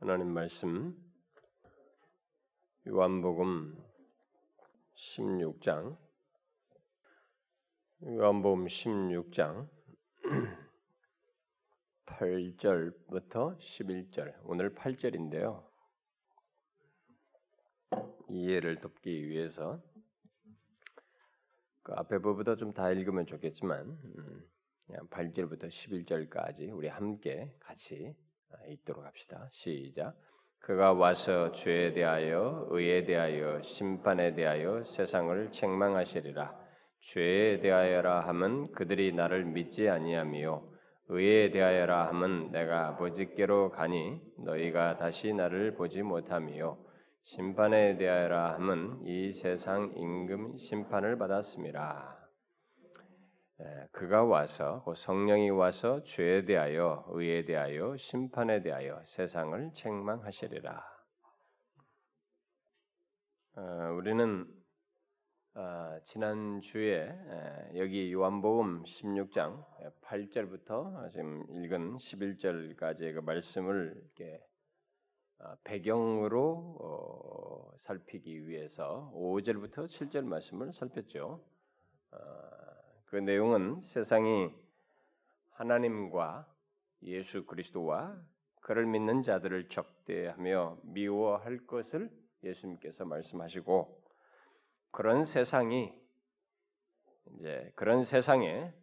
하나님 말씀 요한복음 16장 요한복음 16장 8절부터 11절 오늘 8절인데요. 이해를 돕기 위해서 그 앞에 부분도 좀다 읽으면 좋겠지만 음, 8절부터 11절까지 우리 함께 같이 읽도록 합시다. 시작. 그가 와서 죄에 대하여 의에 대하여 심판에 대하여 세상을 책망하시리라. 죄에 대하여라 함은 그들이 나를 믿지 아니하며 의에 대하여라 함은 내가 아버지께로 가니 너희가 다시 나를 보지 못하며 심판에 대하여라 함은 이 세상 임금 심판을 받았음이라. 그가 와서 그 성령이 와서 죄에 대하여 의에 대하여 심판에 대하여 세상을 책망하시리라. 어, 우리는 어, 지난 주에 여기 요한복음 16장 8절부터 지금 읽은 11절까지의 그 말씀을 이렇게 어, 배경으로 살피기 위해서 5절부터 7절 말씀을 살폈죠. 그 내용은 세상이 하나님과 예수 그리스도와 그를 믿는 자들을 적대하며 미워할 것을 예수님께서 말씀하시고 그런 세상이 이제 그런 세상에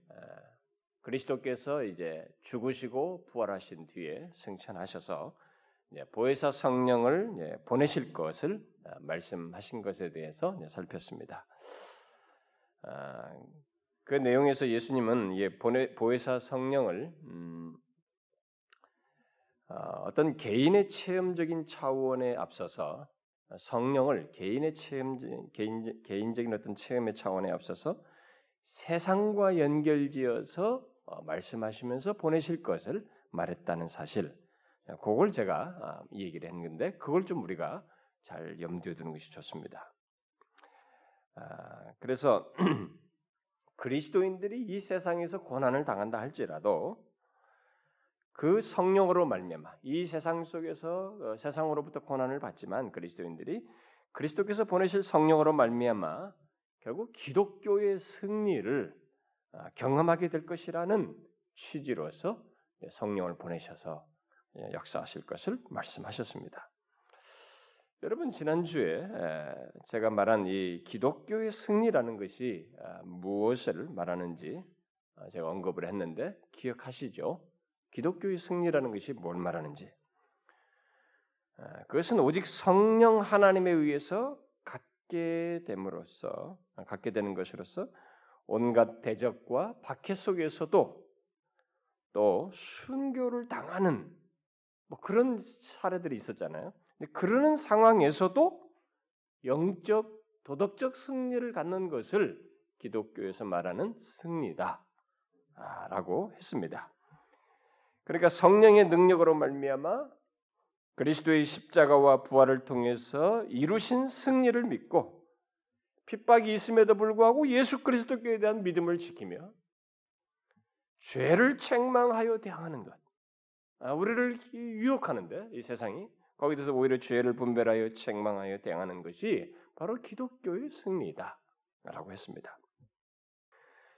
그리스도께서 이제 죽으시고 부활하신 뒤에 승천하셔서 보혜사 성령을 보내실 것을 말씀하신 것에 대해서 살폈습니다. 아, 그 내용에서 예수님은 예, 보혜사 성령을 음, 어, 떤 개인의 체험적인 차원에 앞서서 성령을 개인의 체험, 개인, 개인적인 어떤 체험의 차원에 앞서서 세상과 연결지어서 어, 말씀하시면서 보내실 것을 말했다는 사실, 그걸 제가 아, 얘기를 했는데 그걸 좀 우리가 잘 염두에 두는 것이 좋습니다. 아, 그래서 그리스도인들이 이 세상에서 고난을 당한다 할지라도 그 성령으로 말미암아 이 세상 속에서 어, 세상으로부터 고난을 받지만 그리스도인들이 그리스도께서 보내실 성령으로 말미암아 결국 기독교의 승리를 아, 경험하게 될 것이라는 취지로서 성령을 보내셔서 예, 역사하실 것을 말씀하셨습니다. 여러분 지난주에 제가 말한 이 기독교의 승리라는 것이 아, 무엇을 말하는지 아, 제가 언급을 했는데 기억하시죠? 기독교의 승리라는 것이 뭘 말하는지 아, 그것은 오직 성령 하나님에 의해서 갖게 됨으로써 갖게 되는 것으로서 온갖 대적과 박해 속에서도 또 순교를 당하는 뭐 그런 사례들이 있었잖아요. 그러는 상황에서도 영적 도덕적 승리를 갖는 것을 기독교에서 말하는 승리다라고 했습니다. 그러니까 성령의 능력으로 말미암아 그리스도의 십자가와 부활을 통해서 이루신 승리를 믿고 핍박이 있음에도 불구하고 예수 그리스도께 대한 믿음을 지키며 죄를 책망하여 대항하는 것. 아, 우리를 유혹하는데 이 세상이 거기서 오히려 죄를 분별하여 책망하여 대응하는 것이 바로 기독교의 승리다라고 했습니다.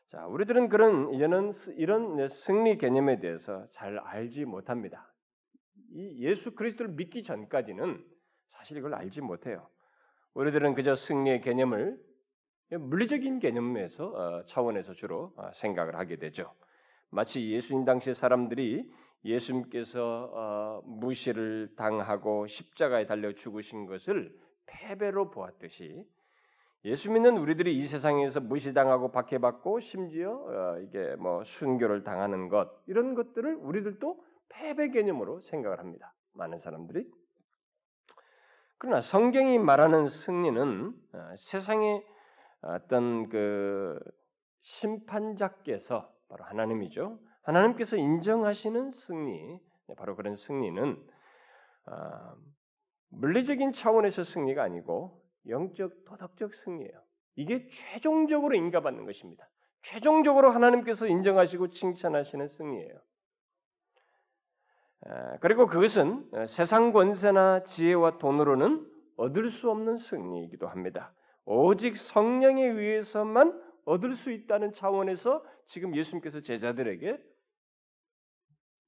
자, 우리들은 그런 이제는 이런 승리 개념에 대해서 잘 알지 못합니다. 이 예수 그리스도를 믿기 전까지는 사실 이걸 알지 못해요. 우리들은 그저 승리의 개념을 물리적인 개념에서 어, 차원에서 주로 어, 생각을 하게 되죠. 마치 예수님 당시 사람들이 예수님께서 어, 무시를 당하고 십자가에 달려 죽으신 것을 패배로 보았듯이 예수 믿는 우리들이 이 세상에서 무시당하고 박해받고 심지어 어, 이게 뭐 순교를 당하는 것 이런 것들을 우리들도 패배 개념으로 생각을 합니다. 많은 사람들이 그러나 성경이 말하는 승리는 어, 세상의 어떤 그 심판자께서 바로 하나님이죠. 하나님께서 인정하시는 승리, 네, 바로 그런 승리는 아, 물리적인 차원에서 승리가 아니고 영적 도덕적 승리예요. 이게 최종적으로 인가받는 것입니다. 최종적으로 하나님께서 인정하시고 칭찬하시는 승리예요. 그리고 그것은 세상 권세나 지혜와 돈으로는 얻을 수 없는 승리이기도 합니다. 오직 성령에 의해서만 얻을 수 있다는 차원에서 지금 예수님께서 제자들에게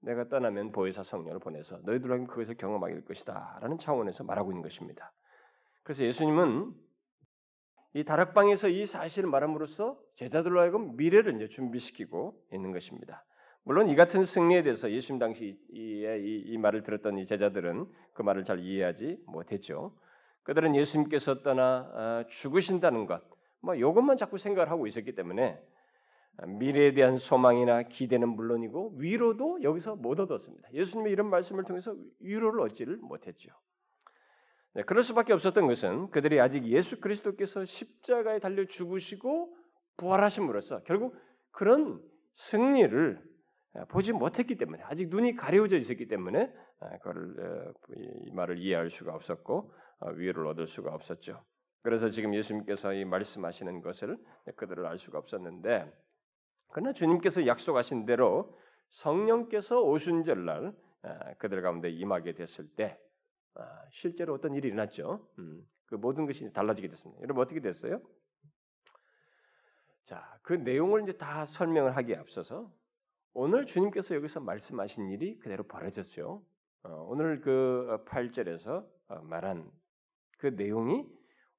내가 떠나면 보혜사 성령을 보내서 너희들에게 그것을 경험하게 될 것이다라는 차원에서 말하고 있는 것입니다. 그래서 예수님은 이 다락방에서 이 사실을 말함으로써 제자들로 하여금 미래를 이제 준비시키고 있는 것입니다. 물론 이 같은 승리에 대해서 예수님 당시 이, 이, 이 말을 들었던 이 제자들은 그 말을 잘 이해하지 못했죠. 그들은 예수님께서 떠나 아, 죽으신다는 것, 뭐 이것만 자꾸 생각을 하고 있었기 때문에 미래에 대한 소망이나 기대는 물론이고 위로도 여기서 못 얻었습니다. 예수님의 이런 말씀을 통해서 위로를 얻지를 못했죠. 네, 그럴 수밖에 없었던 것은 그들이 아직 예수 그리스도께서 십자가에 달려 죽으시고 부활하심으로써 결국 그런 승리를 보지 못했기 때문에 아직 눈이 가려져 있었기 때문에 그걸 어, 이 말을 이해할 수가 없었고 어, 위로를 얻을 수가 없었죠. 그래서 지금 예수님께서 이 말씀하시는 것을 그들을 알 수가 없었는데 그러나 주님께서 약속하신 대로 성령께서 오순절날 그들 가운데 임하게 됐을 때 아, 실제로 어떤 일이 일어났죠. 음, 그 모든 것이 달라지게 됐습니다. 여러분 어떻게 됐어요? 자, 그 내용을 이제 다 설명을 하기에 앞서서 오늘 주님께서 여기서 말씀하신 일이 그대로 벌어졌죠. 어, 오늘 그 8절에서 어, 말한 그 내용이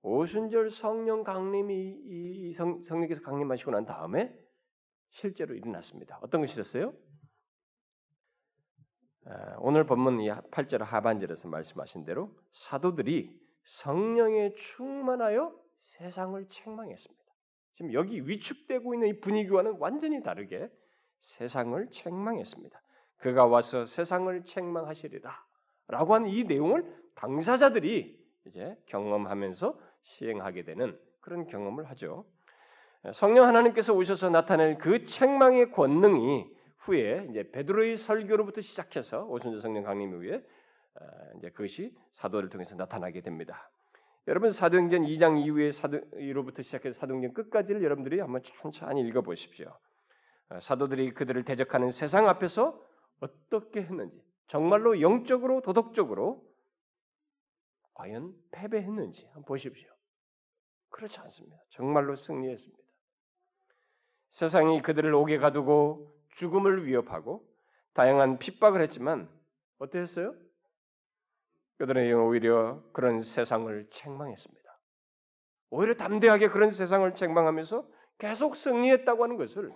오순절 성령 강림이 성령께서 강림하시고 난 다음에 실제로 일어났습니다. 어떤 것이 있었어요? 오늘 본문 이 8절 하반절에서 말씀하신 대로 사도들이 성령에 충만하여 세상을 책망했습니다. 지금 여기 위축되고 있는 이 분위기와는 완전히 다르게 세상을 책망했습니다. 그가 와서 세상을 책망하시리라 라고 하는 이 내용을 당사자들이 이제 경험하면서 시행하게 되는 그런 경험을 하죠. 성령 하나님께서 오셔서 나타낼 그 책망의 권능이 후에 이제 베드로의 설교로부터 시작해서 오순절 성령 강림 이후에 어, 이제 그것이 사도를 통해서 나타나게 됩니다. 여러분 사도행전 2장 이후에 사도로부터 시작해서 사도행전 끝까지를 여러분들이 한번 천천히 읽어 보십시오. 어, 사도들이 그들을 대적하는 세상 앞에서 어떻게 했는지, 정말로 영적으로 도덕적으로 과연 패배했는지 한번 보십시오. 그렇지 않습니다. 정말로 승리했습니다. 세상이 그들을 옥에 가두고 죽음을 위협하고 다양한 핍박을 했지만 어땠어요? 그들은 오히려 그런 세상을 책망했습니다. 오히려 담대하게 그런 세상을 책망하면서 계속 승리했다고 하는 것을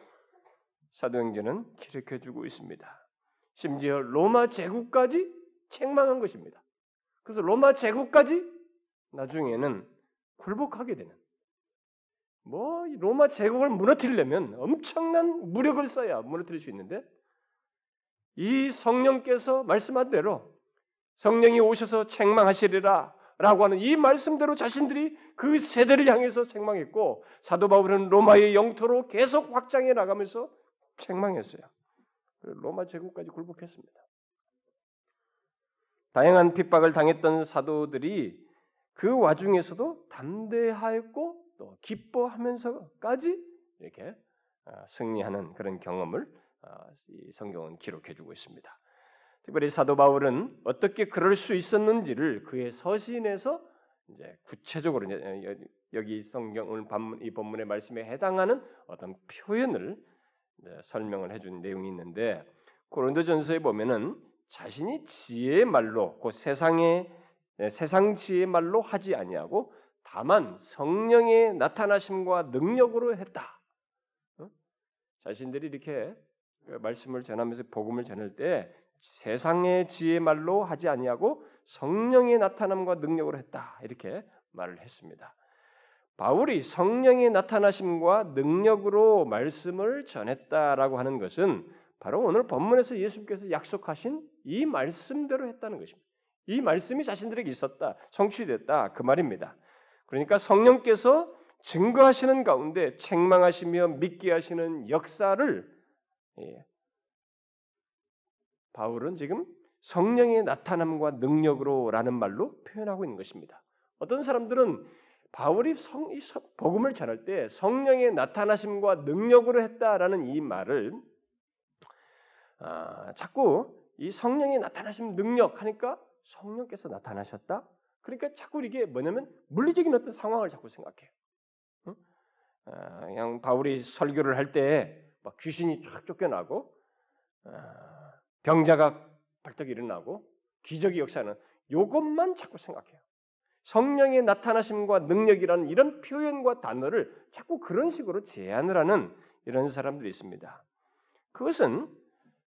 사도행전은 기록해 주고 있습니다. 심지어 로마 제국까지 책망한 것입니다. 그래서 로마 제국까지 나중에는 굴복하게 되는 뭐 로마 제국을 무너뜨리려면 엄청난 무력을 써야 무너뜨릴 수 있는데 이 성령께서 말씀한 대로 성령이 오셔서 책망하시리라 라고 하는 이 말씀대로 자신들이 그 세대를 향해서 책망했고 사도 바울은 로마의 영토로 계속 확장해 나가면서 책망했어요. 로마 제국까지 굴복했습니다. 다양한 핍박을 당했던 사도들이 그 와중에서도 담대하였고 또 기뻐하면서까지 이렇게 아, 승리하는 그런 경험을 아, 성경은 기록해주고 있습니다. 특별히 사도 바울은 어떻게 그럴 수 있었는지를 그의 서신에서 이제 구체적으로 이제 여기 성경 오늘 이 본문의 말씀에 해당하는 어떤 표현을 설명을 해준 내용이 있는데 고린도전서에 보면은 자신이 지혜의 말로 그 세상의 세상 지혜의 말로 하지 아니하고 다만 성령의 나타나심과 능력으로 했다. 어? 자신들이 이렇게 그 말씀을 전하면서 복음을 전할 때 세상의 지혜 말로 하지 아니하고 성령의 나타남과 능력으로 했다. 이렇게 말을 했습니다. 바울이 성령의 나타나심과 능력으로 말씀을 전했다라고 하는 것은 바로 오늘 본문에서 예수님께서 약속하신 이 말씀대로 했다는 것입니다. 이 말씀이 자신들에게 있었다, 성취됐다 그 말입니다. 그러니까 성령께서 증거하시는 가운데 책망하시며 믿게 하시는 역사를 예, 바울은 지금 성령의 나타남과 능력으로라는 말로 표현하고 있는 것입니다. 어떤 사람들은 바울이 성, 이 복음을 전할 때 성령의 나타나심과 능력으로 했다라는 이 말을 아, 자꾸 이 성령이 나타나신 능력 하니까 성령께서 나타나셨다. 그러니까 자꾸 이게 뭐냐면 물리적인 어떤 상황을 자꾸 생각해요. 응? 아, 그냥 바울이 설교를 할 때 막 귀신이 쫙 쫓겨나고 아, 병자가 벌떡 일어나고 기적의 역사는 이것만 자꾸 생각해요. 성령의 나타나심과 능력이라는 이런 표현과 단어를 자꾸 그런 식으로 제안을 하는 이런 사람들이 있습니다. 그것은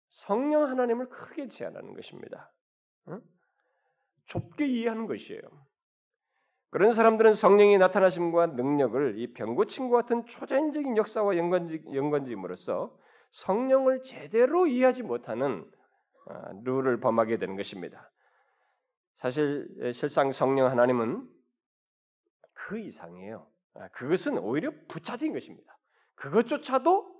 성령 하나님을 크게 제안하는 것입니다. 응? 좁게 이해하는 것이에요. 그런 사람들은 성령이 나타나심과 능력을 이 병고침과 같은 초자연적인 역사와 연관지, 연관지음으로써 성령을 제대로 이해하지 못하는 아, 룰을 범하게 되는 것입니다. 사실 실상 성령 하나님은 그 이상이에요. 아, 그것은 오히려 부차적인 것입니다. 그것조차도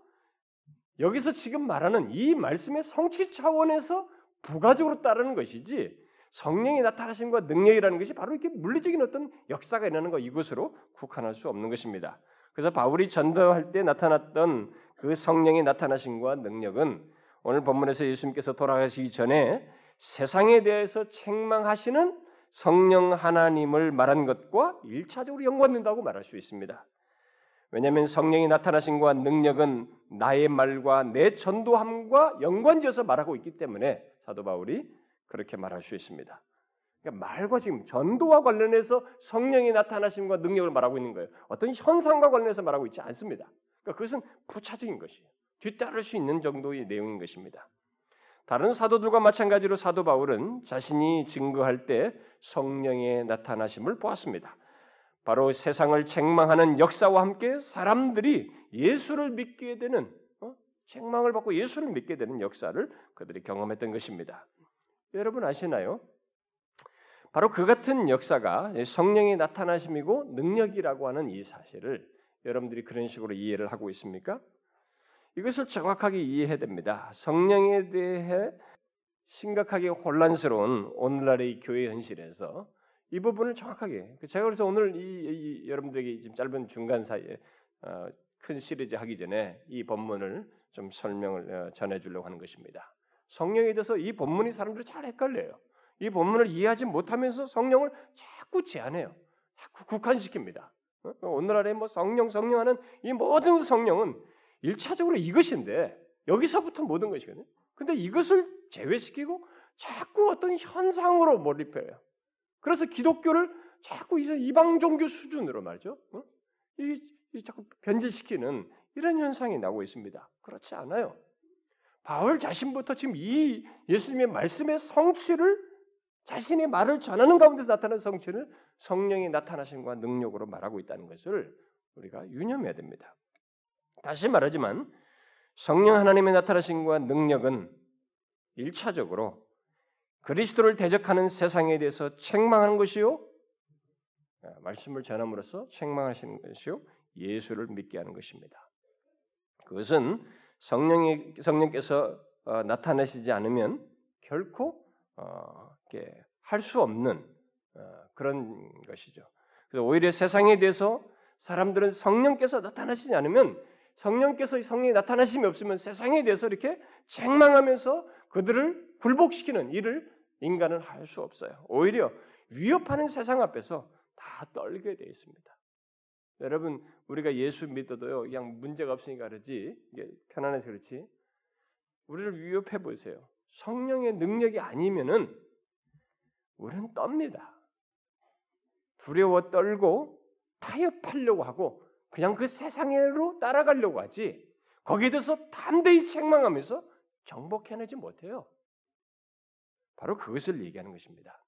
여기서 지금 말하는 이 말씀의 성취 차원에서 부가적으로 따르는 것이지 성령이 나타나심과 능력이라는 것이 바로 이렇게 물리적인 어떤 역사가 일어나는 것 이것으로 국한할 수 없는 것입니다. 그래서 바울이 전도할 때 나타났던 그 성령의 나타나심과 능력은 오늘 본문에서 예수님께서 돌아가시기 전에 세상에 대해서 책망하시는 성령 하나님을 말한 것과 일차적으로 연관된다고 말할 수 있습니다. 왜냐하면 성령이 나타나심과 능력은 나의 말과 내 전도함과 연관지어서 말하고 있기 때문에 사도 바울이 그렇게 말할 수 있습니다. 그러니까 말과 지금 전도와 관련해서 성령이 나타나심과 능력을 말하고 있는 거예요. 어떤 현상과 관련해서 말하고 있지 않습니다. 그러니까 그것은 부차적인 것이에요. 뒤따를 수 있는 정도의 내용인 것입니다. 다른 사도들과 마찬가지로 사도 바울은 자신이 증거할 때 성령의 나타나심을 보았습니다. 바로 세상을 책망하는 역사와 함께 사람들이 예수를 믿게 되는 어? 책망을 받고 예수를 믿게 되는 역사를 그들이 경험했던 것입니다. 여러분 아시나요? 바로 그 같은 역사가 성령의 나타나심이고 능력이라고 하는 이 사실을 여러분들이 그런 식으로 이해를 하고 있습니까? 이것을 정확하게 이해해야 됩니다. 성령에 대해 심각하게 혼란스러운 오늘날의 교회 현실에서 이 부분을 정확하게 제가 그래서 오늘 이, 이 여러분들에게 지금 짧은 중간 사이에 어, 큰 시리즈 하기 전에 이 본문을 좀 설명을 어, 전해주려고 하는 것입니다. 성령에 대해서 이 본문이 사람들이 잘 헷갈려요. 이 본문을 이해하지 못하면서 성령을 자꾸 제한해요. 자꾸 국한시킵니다. 어? 오늘날에 뭐 성령 성령하는 이 모든 성령은 일차적으로 이것인데 여기서부터 모든 것이거든요. 근데 이것을 제외시키고 자꾸 어떤 현상으로 몰입해요. 그래서 기독교를 자꾸 이제 이방 종교 수준으로 말이죠. 어? 이, 이 자꾸 변질시키는 이런 현상이 나오고 있습니다. 그렇지 않아요. 바울 자신부터 지금 이 예수님의 말씀의 성취를 자신의 말을 전하는 가운데서 나타나는 성취를 성령이 나타나신과 능력으로 말하고 있다는 것을 우리가 유념해야 됩니다. 다시 말하지만 성령 하나님의 나타나심과 능력은 일차적으로 그리스도를 대적하는 세상에 대해서 책망하는 것이요. 아, 말씀을 전함으로써 책망하시는 것이요. 예수를 믿게 하는 것입니다. 그것은 성령이 성령께서 어, 나타내시지 않으면 결코 어, 할수 없는 어, 그런 것이죠. 그래서 오히려 세상에 대해서 사람들은 성령께서 나타나시지 않으면 성령께서 성령이 나타나심이 없으면 세상에 대해서 이렇게 책망하면서 그들을 굴복시키는 일을 인간은 할 수 없어요. 오히려 위협하는 세상 앞에서 다 떨게 되어 있습니다. 여러분 우리가 예수 믿어도요 그냥 문제가 없으니까 그러지 이게 편안해서 그렇지 우리를 위협해 보세요. 성령의 능력이 아니면은 우리는 떱니다. 두려워 떨고 타협하려고 하고 그냥 그 세상으로 따라가려고 하지 거기에 대해서 담대히 책망하면서 정복해내지 못해요. 바로 그것을 얘기하는 것입니다.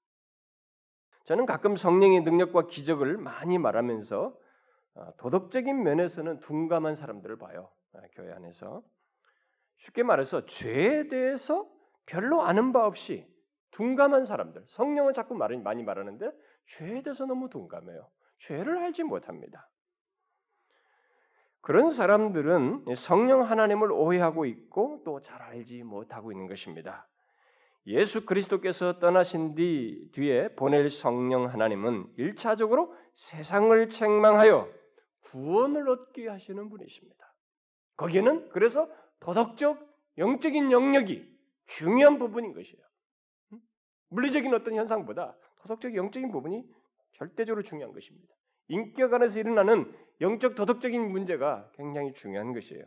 저는 가끔 성령의 능력과 기적을 많이 말하면서 어, 도덕적인 면에서는 둔감한 사람들을 봐요. 어, 교회 안에서 쉽게 말해서 죄에 대해서 별로 아는 바 없이 둔감한 사람들, 성령은 자꾸 많이 말하는데 죄에 대해서 너무 둔감해요. 죄를 알지 못합니다. 그런 사람들은 성령 하나님을 오해하고 있고 또 잘 알지 못하고 있는 것입니다. 예수 그리스도께서 떠나신 뒤 뒤에 보낼 성령 하나님은 일차적으로 세상을 책망하여 구원을 얻게 하시는 분이십니다. 거기에는 그래서 도덕적 영적인 영역이 중요한 부분인 것이에요. 물리적인 어떤 현상보다 도덕적 영적인 부분이 절대적으로 중요한 것입니다. 인격 안에서 일어나는 영적 도덕적인 문제가 굉장히 중요한 것이에요.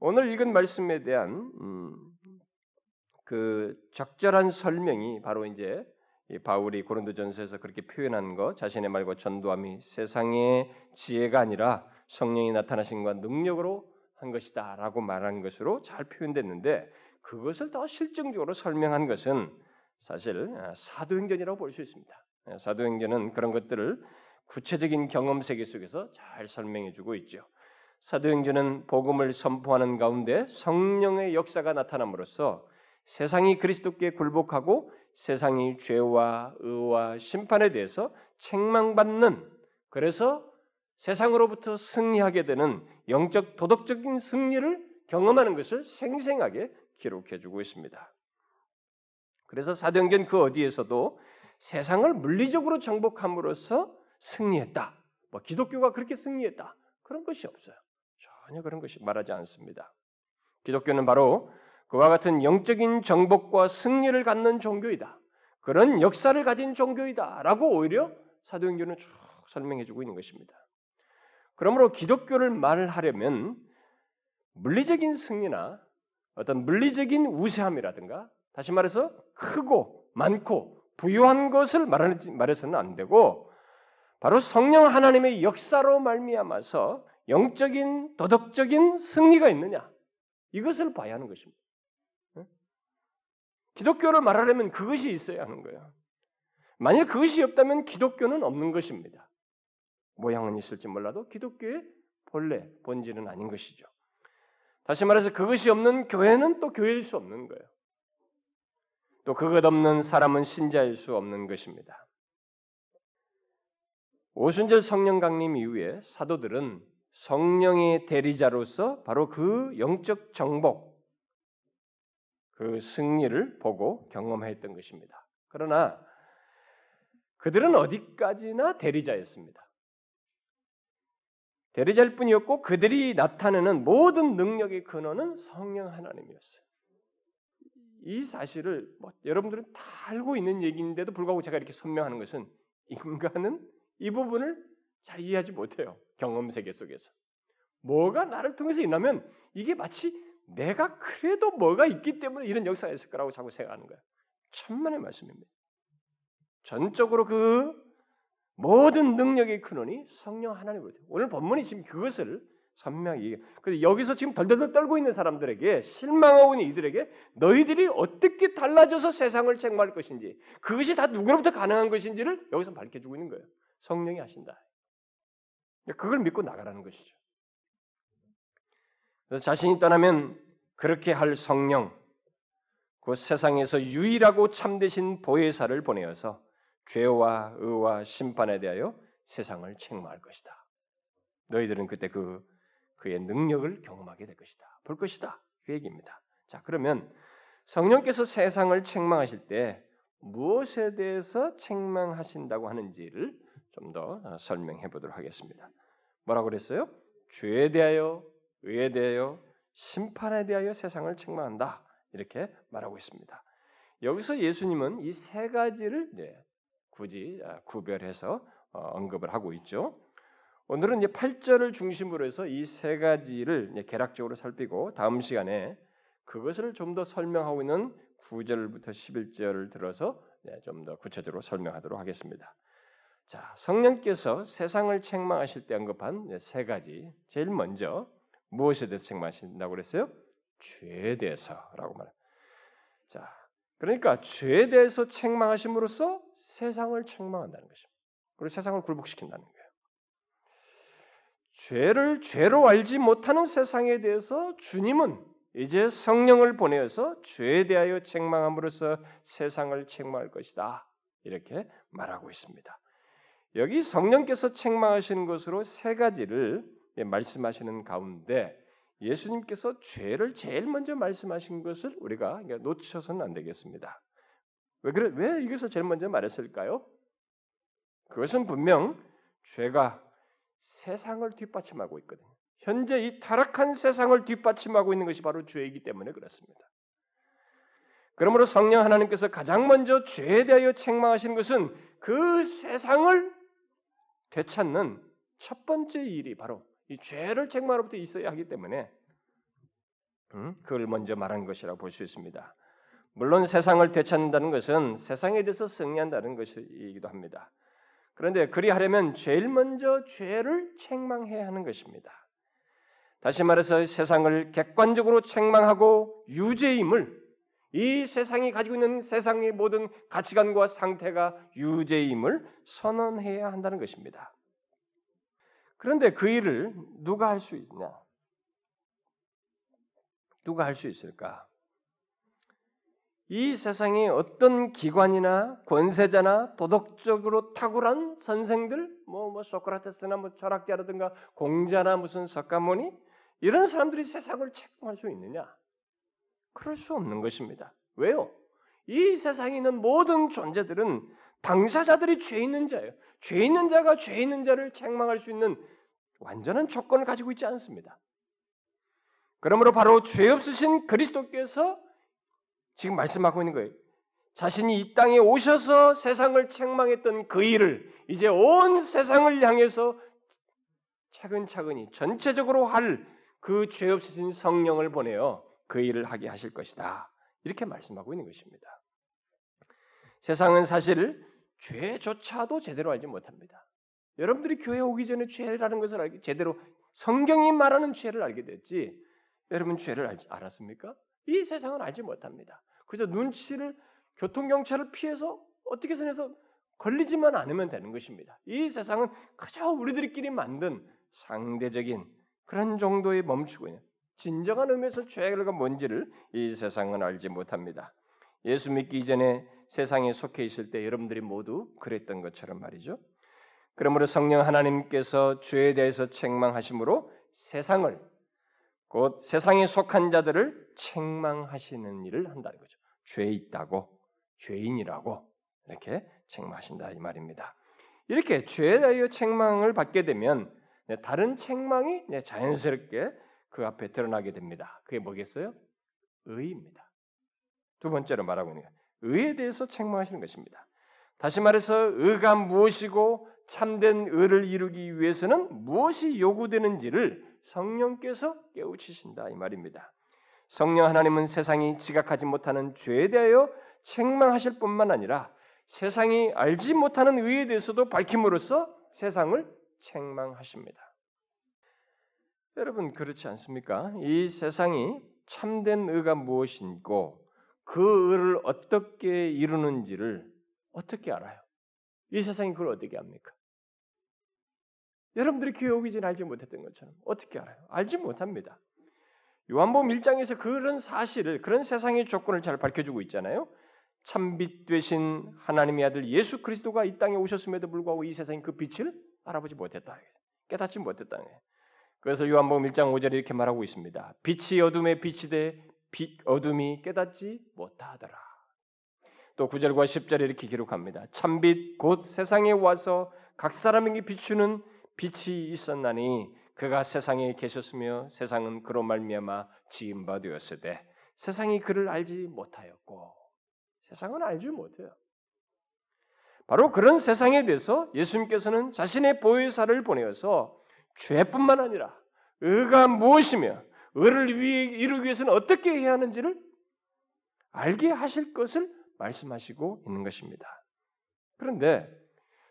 오늘 읽은 말씀에 대한 음, 그 적절한 설명이 바로 이제 바울이 고린도전서에서 그렇게 표현한 것, 자신의 말과 전도함이 세상의 지혜가 아니라 성령이 나타나신과 능력으로 한 것이다라고 말한 것으로 잘 표현됐는데 그것을 더 실증적으로 설명한 것은 사실 아, 사도행전이라고 볼 수 있습니다. 예, 사도행전은 그런 것들을 구체적인 경험 세계 속에서 잘 설명해 주고 있죠. 사도행전은 복음을 선포하는 가운데 성령의 역사가 나타남으로써 세상이 그리스도께 굴복하고 세상이 죄와 의와 심판에 대해서 책망받는 그래서 세상으로부터 승리하게 되는 영적 도덕적인 승리를 경험하는 것을 생생하게 기록해 주고 있습니다. 그래서 사도행전 그 어디에서도 세상을 물리적으로 정복함으로써 승리했다. 뭐 기독교가 그렇게 승리했다. 그런 것이 없어요. 전혀 그런 것이 말하지 않습니다. 기독교는 바로 그와 같은 영적인 정복과 승리를 갖는 종교이다. 그런 역사를 가진 종교이다라고 오히려 사도행전은 쭉 설명해 주고 있는 것입니다. 그러므로 기독교를 말하려면 물리적인 승리나 어떤 물리적인 우세함이라든가 다시 말해서 크고 많고 부유한 것을 말해서는 안 되고 바로 성령 하나님의 역사로 말미암아서 영적인 도덕적인 승리가 있느냐 이것을 봐야 하는 것입니다. 기독교를 말하려면 그것이 있어야 하는 거예요. 만약 그것이 없다면 기독교는 없는 것입니다. 모양은 있을지 몰라도 기독교의 본래 본질은 아닌 것이죠. 다시 말해서 그것이 없는 교회는 또 교회일 수 없는 거예요. 또 그것 없는 사람은 신자일 수 없는 것입니다. 오순절 성령 강림 이후에 사도들은 성령의 대리자로서 바로 그 영적 정복, 그 승리를 보고 경험했던 것입니다. 그러나 그들은 어디까지나 대리자였습니다. 대리자일 뿐이었고 그들이 나타내는 모든 능력의 근원은 성령 하나님이었어요. 이 사실을 뭐 여러분들은 다 알고 있는 얘기인데도 불구하고 제가 이렇게 설명하는 것은 인간은 이 부분을 잘 이해하지 못해요. 경험 세계 속에서. 뭐가 나를 통해서 일어나면 이게 마치 내가 그래도 뭐가 있기 때문에 이런 역사가 있을 거라고 자꾸 생각하는 거예요. 천만의 말씀입니다. 전적으로 그 모든 능력의 근원이 성령 하나님으로 오늘 본문이 지금 그것을 선명히 근데 여기서 지금 덜덜덜 떨고 있는 사람들에게 실망하고 있는 이들에게 너희들이 어떻게 달라져서 세상을 책망할 것인지 그것이 다 누구로부터 가능한 것인지를 여기서 밝혀주고 있는 거예요. 성령이 하신다. 그걸 믿고 나가라는 것이죠. 그래서 자신이 떠나면 그렇게 할 성령, 그 세상에서 유일하고 참되신 보혜사를 보내어서 죄와 의와 심판에 대하여 세상을 책망할 것이다. 너희들은 그때 그 그의 능력을 경험하게 될 것이다. 볼 것이다. 그 얘기입니다. 자, 그러면 성령께서 세상을 책망하실 때 무엇에 대해서 책망하신다고 하는지를 좀 더 설명해 보도록 하겠습니다. 뭐라고 그랬어요? 죄에 대하여, 의에 대하여, 심판에 대하여 세상을 책망한다. 이렇게 말하고 있습니다. 여기서 예수님은 이 세 가지를 굳이 아, 구별해서 어, 언급을 하고 있죠. 오늘은 이제 8절을 중심으로 해서 이 세 가지를 개락적으로 살피고 다음 시간에 그것을 좀 더 설명하고 있는 9절부터 11절을 들어서 좀 더 구체적으로 설명하도록 하겠습니다. 자, 성령께서 세상을 책망하실 때 언급한 세 가지. 제일 먼저 무엇에 대해서 책망하신다고 그랬어요? 죄에 대해서라고 말. 자, 그러니까 죄에 대해서 책망하심으로써 세상을 책망한다는 것입니다. 그리고 세상을 굴복시킨다는 거예요. 죄를 죄로 알지 못하는 세상에 대해서 주님은 이제 성령을 보내어서 죄에 대하여 책망함으로써 세상을 책망할 것이다. 이렇게 말하고 있습니다. 여기 성령께서 책망하시는 것으로 세 가지를 말씀하시는 가운데 예수님께서 죄를 제일 먼저 말씀하신 것을 우리가 놓쳐서는 안 되겠습니다. 왜 그래? 왜 이것을 제일 먼저 말했을까요? 그것은 분명 죄가 세상을 뒷받침하고 있거든요. 현재 이 타락한 세상을 뒷받침하고 있는 것이 바로 죄이기 때문에 그렇습니다. 그러므로 성령 하나님께서 가장 먼저 죄에 대하여 책망하시는 것은 그 세상을 되찾는 첫 번째 일이 바로 이 죄를 책망으로부터 있어야 하기 때문에 음, 그걸 먼저 말한 것이라고 볼 수 있습니다. 물론 세상을 되찾는다는 것은 세상에 대해서 승리한다는 것이기도 합니다. 그런데 그리하려면 제일 먼저 죄를 책망해야 하는 것입니다. 다시 말해서 세상을 객관적으로 책망하고 유죄임을 이 세상이 가지고 있는 세상의 모든 가치관과 상태가 유죄임을 선언해야 한다는 것입니다. 그런데 그 일을 누가 할 수 있냐? 누가 할 수 있을까? 이 세상에 어떤 기관이나 권세자나 도덕적으로 탁월한 선생들, 뭐, 뭐 소크라테스나 뭐 철학자라든가 공자나 무슨 석가모니 이런 사람들이 세상을 책임할 수 있느냐? 그럴 수 없는 것입니다. 왜요? 이 세상에 있는 모든 존재들은 당사자들이 죄 있는 자예요. 죄 있는 자가 죄 있는 자를 책망할 수 있는 완전한 조건을 가지고 있지 않습니다. 그러므로 바로 죄 없으신 그리스도께서 지금 말씀하고 있는 거예요. 자신이 이 땅에 오셔서 세상을 책망했던 그 일을 이제 온 세상을 향해서 차근차근히 전체적으로 할 그 죄 없으신 성령을 보내어 그 일을 하게 하실 것이다. 이렇게 말씀하고 있는 것입니다. 세상은 사실 죄조차도 제대로 알지 못합니다. 여러분들이 교회 오기 전에 죄라는 것을 알게 제대로 성경이 말하는 죄를 알게 됐지. 여러분 죄를 알, 알았습니까? 이 세상은 알지 못합니다. 그저 눈치를 교통 경찰을 피해서 어떻게 선해서 걸리지만 않으면 되는 것입니다. 이 세상은 그저 우리들끼리 만든 상대적인 그런 정도에 멈추고 있는 진정한 의미에서 죄가 뭔지를 이 세상은 알지 못합니다. 예수 믿기 이전에 세상에 속해 있을 때 여러분들이 모두 그랬던 것처럼 말이죠. 그러므로 성령 하나님께서 죄에 대해서 책망하심으로 세상을 곧 세상에 속한 자들을 책망하시는 일을 한다는 거죠. 죄 있다고 죄인이라고 이렇게 책망하신다 이 말입니다. 이렇게 죄에 대하여 책망을 받게 되면 다른 책망이 자연스럽게 그 앞에 드러나게 됩니다. 그게 뭐겠어요? 의입니다. 두 번째로 말하고 있는 거예요. 의에 대해서 책망하시는 것입니다. 다시 말해서 의가 무엇이고 참된 의를 이루기 위해서는 무엇이 요구되는지를 성령께서 깨우치신다 이 말입니다. 성령 하나님은 세상이 지각하지 못하는 죄에 대하여 책망하실 뿐만 아니라 세상이 알지 못하는 의에 대해서도 밝힘으로써 세상을 책망하십니다. 여러분 그렇지 않습니까? 이 세상이 참된 의가 무엇이고 그 의를 어떻게 이루는지를 어떻게 알아요? 이 세상이 그걸 어떻게 합니까? 여러분들이 교회 오기 전에 알지 못했던 것처럼 어떻게 알아요? 알지 못합니다. 요한복음 1장에서 그런 사실을 그런 세상의 조건을 잘 밝혀주고 있잖아요. 참빛 되신 하나님의 아들 예수 그리스도가 이 땅에 오셨음에도 불구하고 이 세상이 그 빛을 알아보지 못했다. 깨닫지 못했다. 그래서 요한복음 1장 5절에 이렇게 말하고 있습니다. 빛이 어둠에 빛이 돼 빛, 어둠이 깨닫지 못하더라. 또 9절과 10절에 이렇게 기록합니다. 참빛 곧 세상에 와서 각 사람에게 비추는 빛이 있었나니 그가 세상에 계셨으며 세상은 그로 말미암아 지은 바 되었으되 세상이 그를 알지 못하였고 세상은 알지 못해요. 바로 그런 세상에 대해서 예수님께서는 자신의 보혜사를 보내어서 죄뿐만 아니라 의가 무엇이며 의를 위해 이루기 위해서는 어떻게 해야 하는지를 알게 하실 것을 말씀하시고 있는 것입니다. 그런데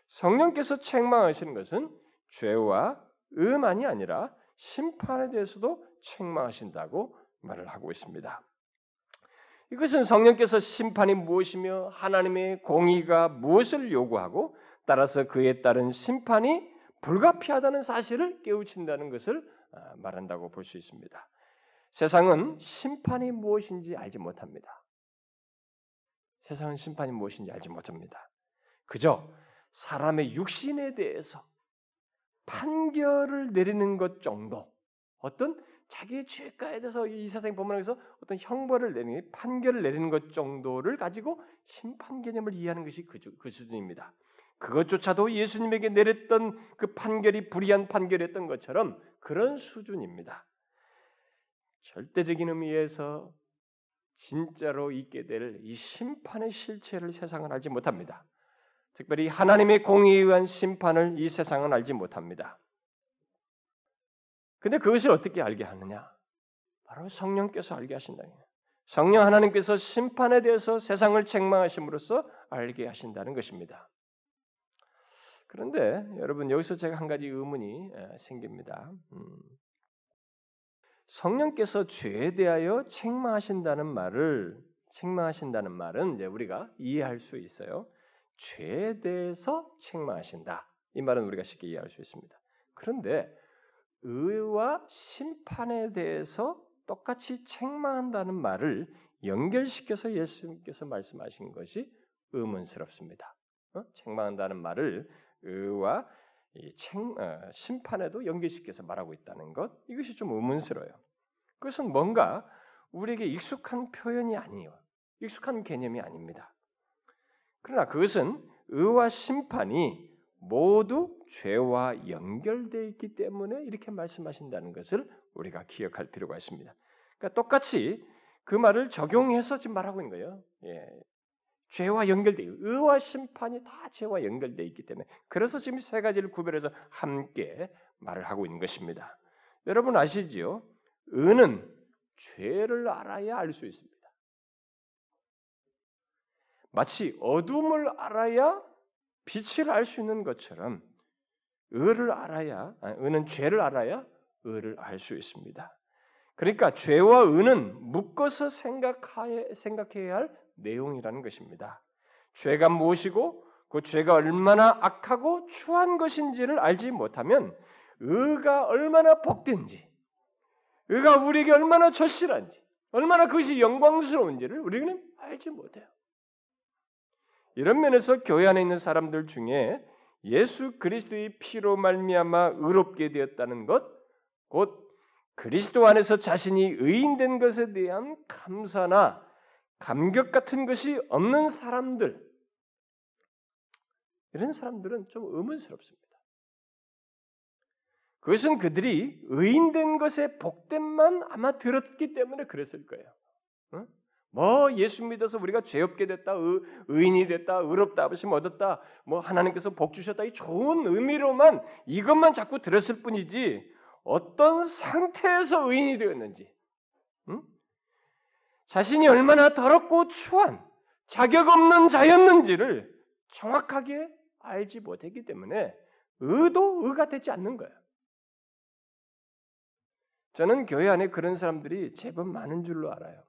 성령께서 책망하시는 것은 죄와 의만이 아니라 심판에 대해서도 책망하신다고 말을 하고 있습니다. 이것은 성령께서 심판이 무엇이며 하나님의 공의가 무엇을 요구하고 따라서 그에 따른 심판이 불가피하다는 사실을 깨우친다는 것을 아, 말한다고 볼 수 있습니다. 세상은 심판이 무엇인지 알지 못합니다. 세상은 심판이 무엇인지 알지 못합니다. 그저 사람의 육신에 대해서 판결을 내리는 것 정도, 어떤 자기의 죄가에 대해서 이 세상 법문에서 어떤 형벌을 내리는 판결을 내리는 것 정도를 가지고 심판 개념을 이해하는 것이 그, 그 수준입니다. 그것조차도 예수님에게 내렸던 그 판결이 불의한 판결이었던 것처럼 그런 수준입니다. 절대적인 의미에서 진짜로 있게 될 이 심판의 실체를 세상은 알지 못합니다. 특별히 하나님의 공의에 의한 심판을 이 세상은 알지 못합니다. 근데 그것을 어떻게 알게 하느냐? 바로 성령께서 알게 하신다. 성령 하나님께서 심판에 대해서 세상을 책망하심으로써 알게 하신다는 것입니다. 그런데 여러분 여기서 제가 한 가지 의문이 생깁니다. 음. 성령께서 죄에 대하여 책망하신다는 말을 책망하신다는 말은 이제 우리가 이해할 수 있어요. 죄에 대해서 책망하신다. 이 말은 우리가 쉽게 이해할 수 있습니다. 그런데 의와 심판에 대해서 똑같이 책망한다는 말을 연결시켜서 예수님께서 말씀하신 것이 의문스럽습니다. 어? 책망한다는 말을 의와 책, 어, 심판에도 연결시켜서 말하고 있다는 것 이것이 좀 의문스러워요. 그것은 뭔가 우리에게 익숙한 표현이 아니에요. 익숙한 개념이 아닙니다. 그러나 그것은 의와 심판이 모두 죄와 연결되어 있기 때문에 이렇게 말씀하신다는 것을 우리가 기억할 필요가 있습니다. 그러니까 똑같이 그 말을 적용해서 지금 말하고 있는 거예요. 예. 죄와 연결돼 의와 심판이 다 죄와 연결돼 있기 때문에 그래서 지금 세 가지를 구별해서 함께 말을 하고 있는 것입니다. 여러분 아시지요? 의는 죄를 알아야 알 수 있습니다. 마치 어둠을 알아야 빛을 알 수 있는 것처럼 의를 알아야 의는 죄를 알아야 의를 알 수 있습니다. 그러니까 죄와 의는 묶어서 생각하야, 생각해야 할 내용이라는 것입니다. 죄가 무엇이고 그 죄가 얼마나 악하고 추한 것인지를 알지 못하면 의가 얼마나 복된지, 의가 우리에게 얼마나 절실한지, 얼마나 그것이 영광스러운지를 우리는 알지 못해요. 이런 면에서 교회 안에 있는 사람들 중에 예수 그리스도의 피로 말미암아 의롭게 되었다는 것, 곧 그리스도 안에서 자신이 의인된 것에 대한 감사나 감격 같은 것이 없는 사람들 이런 사람들은 좀 의문스럽습니다. 그것은 그들이 의인된 것의 복됨만 아마 들었기 때문에 그랬을 거예요. 응? 뭐 예수 믿어서 우리가 죄 없게 됐다, 의, 인이 됐다, 의롭다 하심 얻었다, 뭐 하나님께서 복 주셨다 이 좋은 의미로만 이것만 자꾸 들었을 뿐이지 어떤 상태에서 의인이 되었는지, 응? 자신이 얼마나 더럽고 추한 자격 없는 자였는지를 정확하게 알지 못했기 때문에 의도 의가 되지 않는 거예요. 저는 교회 안에 그런 사람들이 제법 많은 줄로 알아요.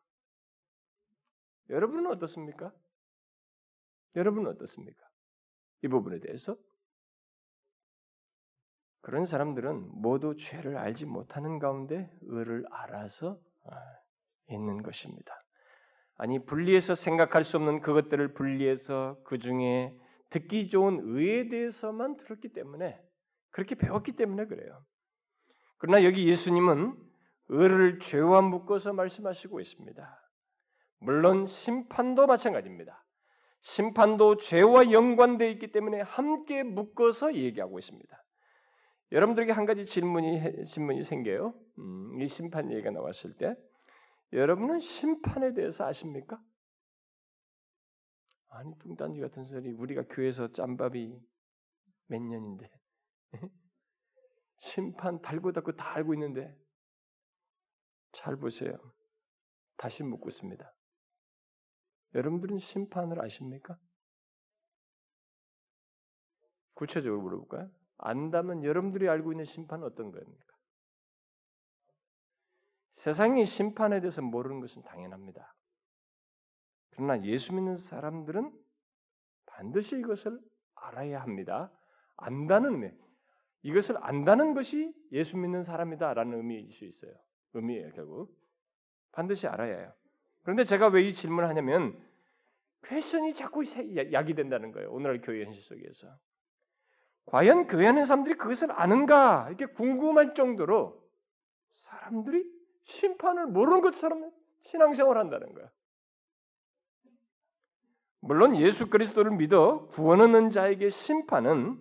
여러분은 어떻습니까? 여러분은 어떻습니까? 이 부분에 대해서 그런 사람들은 모두 죄를 알지 못하는 가운데 의를 알아서 아, 있는 것입니다. 아니 분리해서 생각할 수 없는 그것들을 분리해서 그 중에 듣기 좋은 의에 대해서만 들었기 때문에 그렇게 배웠기 때문에 그래요. 그러나 여기 예수님은 의를 죄와 묶어서 말씀하시고 있습니다. 물론 심판도 마찬가지입니다. 심판도 죄와 연관되어 있기 때문에 함께 묶어서 얘기하고 있습니다. 여러분들에게 한 가지 질문이 질문이 생겨요. 음, 이 심판 얘기가 나왔을 때 여러분은 심판에 대해서 아십니까? 아니 뚱딴지 같은 소리 우리가 교회에서 짬밥이 몇 년인데 심판 달고 닫고 다 알고 있는데 잘 보세요. 다시 묻고 있습니다. 여러분들은 심판을 아십니까? 구체적으로 물어볼까요? 안다면 여러분들이 알고 있는 심판은 어떤 겁니까? 세상이 심판에 대해서 모르는 것은 당연합니다. 그러나 예수 믿는 사람들은 반드시 이것을 알아야 합니다. 안다는 의미, 이것을 안다는 것이 예수 믿는 사람이다라는 의미일 수 있어요. 의미예요, 결국. 반드시 알아야 해요. 그런데 제가 왜 이 질문을 하냐면 퀘션이 자꾸 야기된다는 거예요. 오늘날 교회 현실 속에서. 과연 교회 하는 사람들이 그것을 아는가 이렇게 궁금할 정도로 사람들이 심판을 모르는 것처럼 신앙생활 한다는 거야. 물론 예수 그리스도를 믿어 구원 얻는 자에게 심판은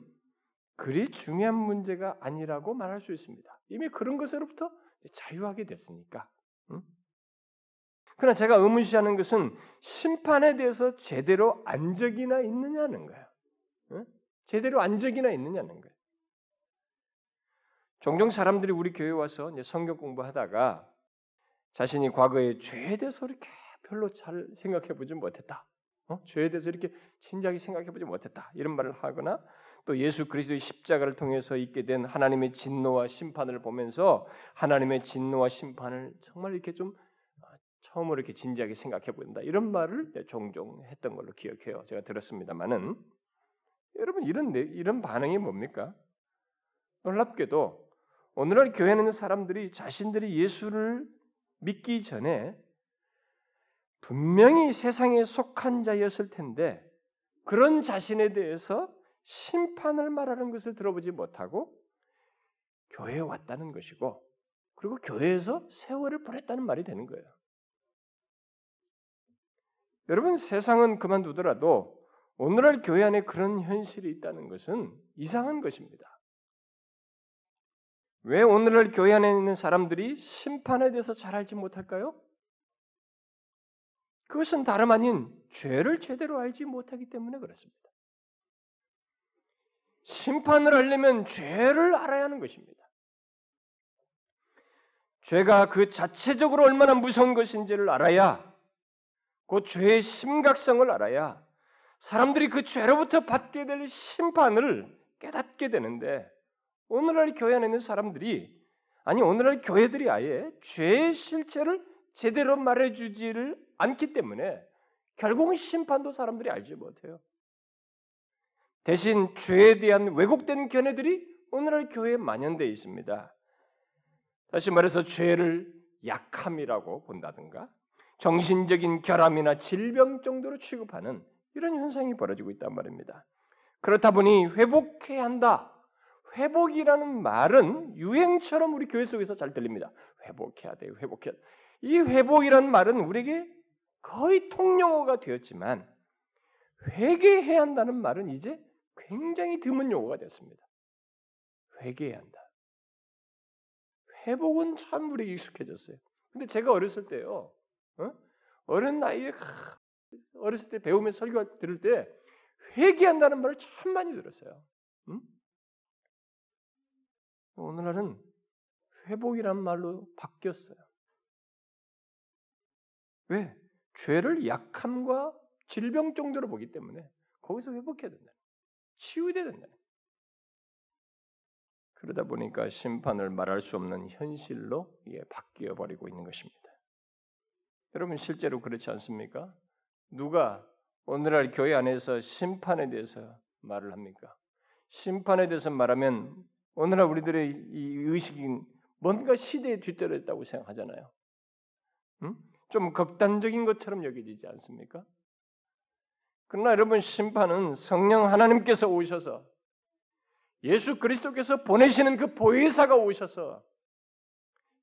그리 중요한 문제가 아니라고 말할 수 있습니다. 이미 그런 것으로부터 자유하게 됐으니까. 응? 그러나 제가 의문시하는 것은 심판에 대해서 제대로 안적이나 있느냐는 거예요. 응? 제대로 안적이나 있느냐는 거예요. 종종 사람들이 우리 교회 와서 성경 공부하다가 자신이 과거에 죄에 대해서 이렇게 별로 잘 생각해 보지 못했다. 어? 죄에 대해서 이렇게 진지하게 생각해 보지 못했다. 이런 말을 하거나 또 예수 그리스도의 십자가를 통해서 있게 된 하나님의 진노와 심판을 보면서 하나님의 진노와 심판을 정말 이렇게 좀 어, 처음으로 이렇게 진지하게 생각해 본다. 이런 말을 종종 했던 걸로 기억해요. 제가 들었습니다만은 여러분 이런 이런 반응이 뭡니까? 놀랍게도 오늘날 교회는 사람들이 자신들이 예수를 믿기 전에 분명히 세상에 속한 자였을 텐데 그런 자신에 대해서 심판을 말하는 것을 들어보지 못하고 교회에 왔다는 것이고 그리고 교회에서 세월을 보냈다는 말이 되는 거예요. 여러분 세상은 그만두더라도 오늘날 교회 안에 그런 현실이 있다는 것은 이상한 것입니다. 왜 오늘날 교회 안에 있는 사람들이 심판에 대해서 잘 알지 못할까요? 그것은 다름 아닌 죄를 제대로 알지 못하기 때문에 그렇습니다. 심판을 하려면 죄를 알아야 하는 것입니다. 죄가 그 자체적으로 얼마나 무서운 것인지를 알아야 그 죄의 심각성을 알아야 사람들이 그 죄로부터 받게 될 심판을 깨닫게 되는데 오늘날 교회 안에 있는 사람들이 아니 오늘날 교회들이 아예 죄의 실체를 제대로 말해주지를 않기 때문에 결국은 심판도 사람들이 알지 못해요. 대신 죄에 대한 왜곡된 견해들이 오늘날 교회에 만연되어 있습니다. 다시 말해서 죄를 약함이라고 본다든가 정신적인 결함이나 질병 정도로 취급하는 이런 현상이 벌어지고 있단 말입니다. 그렇다 보니 회복해야 한다. 회복이라는 말은 유행처럼 우리 교회 속에서 잘 들립니다. 회복해야 돼요. 회복해야 돼. 이 회복이라는 말은 우리에게 거의 통용어가 되었지만 회개해야 한다는 말은 이제 굉장히 드문 용어가 됐습니다. 회개해야 한다. 회복은 참 우리에게 익숙해졌어요. 근데 제가 어렸을 때요, 어? 어린 나이에 어렸을 때 배우면서 설교 들을 때 회개한다는 말을 참 많이 들었어요. 응? 오늘날은 회복이란 말로 바뀌었어요. 왜? 죄를 약함과 질병 정도로 보기 때문에 거기서 회복해야 된다. 치유돼야 된다. 그러다 보니까 심판을 말할 수 없는 현실로 이게 바뀌어 버리고 있는 것입니다. 여러분 실제로 그렇지 않습니까? 누가 오늘날 교회 안에서 심판에 대해서 말을 합니까? 심판에 대해서 말하면 오늘날 우리들의 이 의식인 뭔가 시대에 뒤떨어졌다고 생각하잖아요. 음? 좀 극단적인 것처럼 여겨지지 않습니까? 그러나 여러분 심판은 성령 하나님께서 오셔서 예수 그리스도께서 보내시는 그 보혜사가 오셔서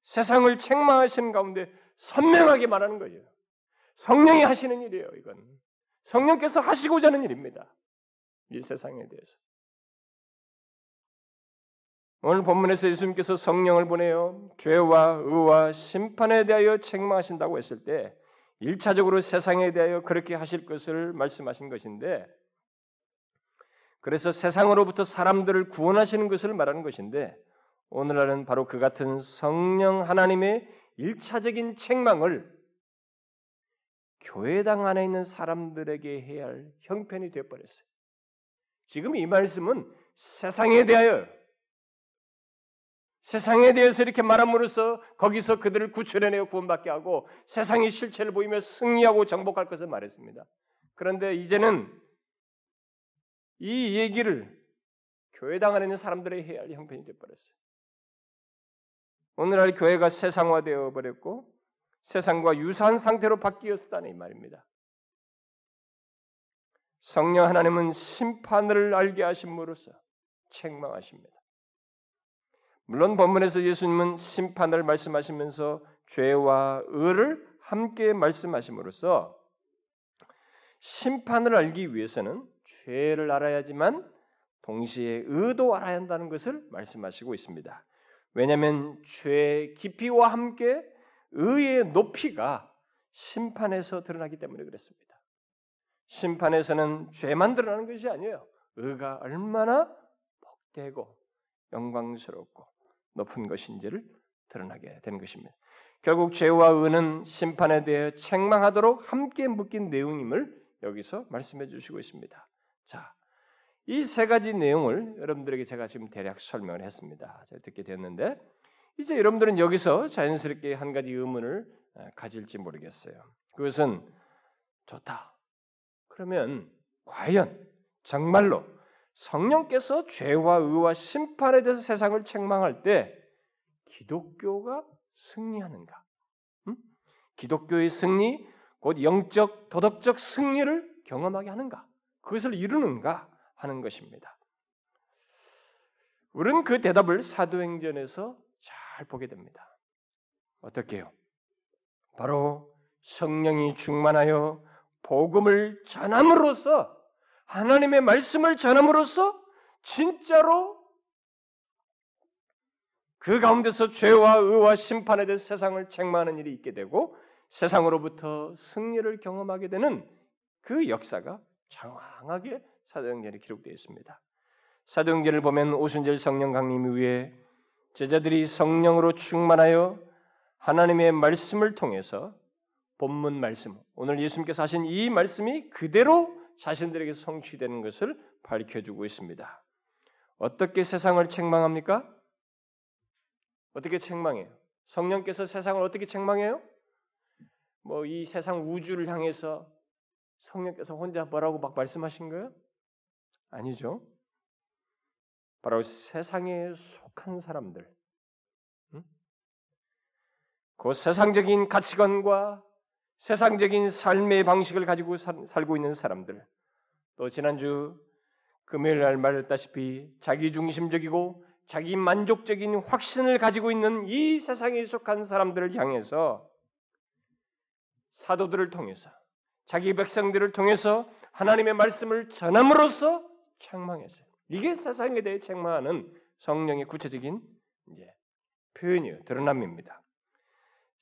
세상을 책망하시는 가운데 선명하게 말하는 거예요. 성령이 하시는 일이에요, 이건. 성령께서 하시고자 하는 일입니다. 이 세상에 대해서. 오늘 본문에서 예수님께서 성령을 보내어 죄와 의와 심판에 대하여 책망하신다고 했을 때 1차적으로 세상에 대하여 그렇게 하실 것을 말씀하신 것인데 그래서 세상으로부터 사람들을 구원하시는 것을 말하는 것인데 오늘날은 바로 그 같은 성령 하나님의 1차적인 책망을 교회당 안에 있는 사람들에게 해야 할 형편이 되어 버렸어요. 지금 이 말씀은 세상에 대하여 세상에 대해서 이렇게 말함으로써 거기서 그들을 구출해내어 구원받게 하고 세상의 실체를 보이며 승리하고 정복할 것을 말했습니다. 그런데 이제는 이 얘기를 교회당 안에 있는 사람들에게 해야 할 형편이 되어버렸어요. 오늘날 교회가 세상화되어 버렸고 세상과 유사한 상태로 바뀌었다는 이 말입니다. 성령 하나님은 심판을 알게 하심으로써 책망하십니다. 물론 본문에서 예수님은 심판을 말씀하시면서 죄와 의를 함께 말씀하심으로써 심판을 알기 위해서는 죄를 알아야지만 동시에 의도 알아야 한다는 것을 말씀하시고 있습니다. 왜냐하면 죄의 깊이와 함께 의의 높이가 심판에서 드러나기 때문에 그랬습니다. 심판에서는 죄만 드러나는 것이 아니에요. 의가 얼마나 복되고 영광스럽고 높은 것인지를 드러나게 되는 것입니다. 결국 죄와 의는 심판에 대해 책망하도록 함께 묶인 내용임을 여기서 말씀해 주시고 있습니다. 자, 이 세 가지 내용을 여러분들에게 제가 지금 대략 설명을 했습니다. 제가 듣게 됐는데 이제 여러분들은 여기서 자연스럽게 한 가지 의문을 가질지 모르겠어요. 그것은 좋다. 그러면 과연 정말로 성령께서 죄와 의와 심판에 대해서 세상을 책망할 때 기독교가 승리하는가? 음? 기독교의 승리, 곧 영적 도덕적 승리를 경험하게 하는가? 그것을 이루는가 하는 것입니다. 우리는 그 대답을 사도행전에서 잘 보게 됩니다. 어떻게요? 바로 성령이 충만하여 복음을 전함으로써 하나님의 말씀을 전함으로써 진짜로 그 가운데서 죄와 의와 심판에 대해 세상을 책망하는 일이 있게 되고 세상으로부터 승리를 경험하게 되는 그 역사가 장황하게 사도행전에 기록되어 있습니다. 사도행전을 보면 오순절 성령 강림 이후에 제자들이 성령으로 충만하여 하나님의 말씀을 통해서 본문 말씀, 오늘 예수님께서 하신 이 말씀이 그대로 자신들에게 성취되는 것을 밝혀주고 있습니다. 어떻게 세상을 책망합니까? 어떻게 책망해요? 성령께서 세상을 어떻게 책망해요? 뭐 이 세상 우주를 향해서 성령께서 혼자 뭐라고 막 말씀하신 거예요? 아니죠. 바로 세상에 속한 사람들, 응? 그 세상적인 가치관과 세상적인 삶의 방식을 가지고 살고 있는 사람들, 또 지난주 금요일 날 말했다시피 자기 중심적이고 자기 만족적인 확신을 가지고 있는 이 세상에 속한 사람들을 향해서 사도들을 통해서 자기 백성들을 통해서 하나님의 말씀을 전함으로써 책망했어요. 이게 세상에 대해 책망하는 성령의 구체적인 이제 표현이에요. 드러남입니다.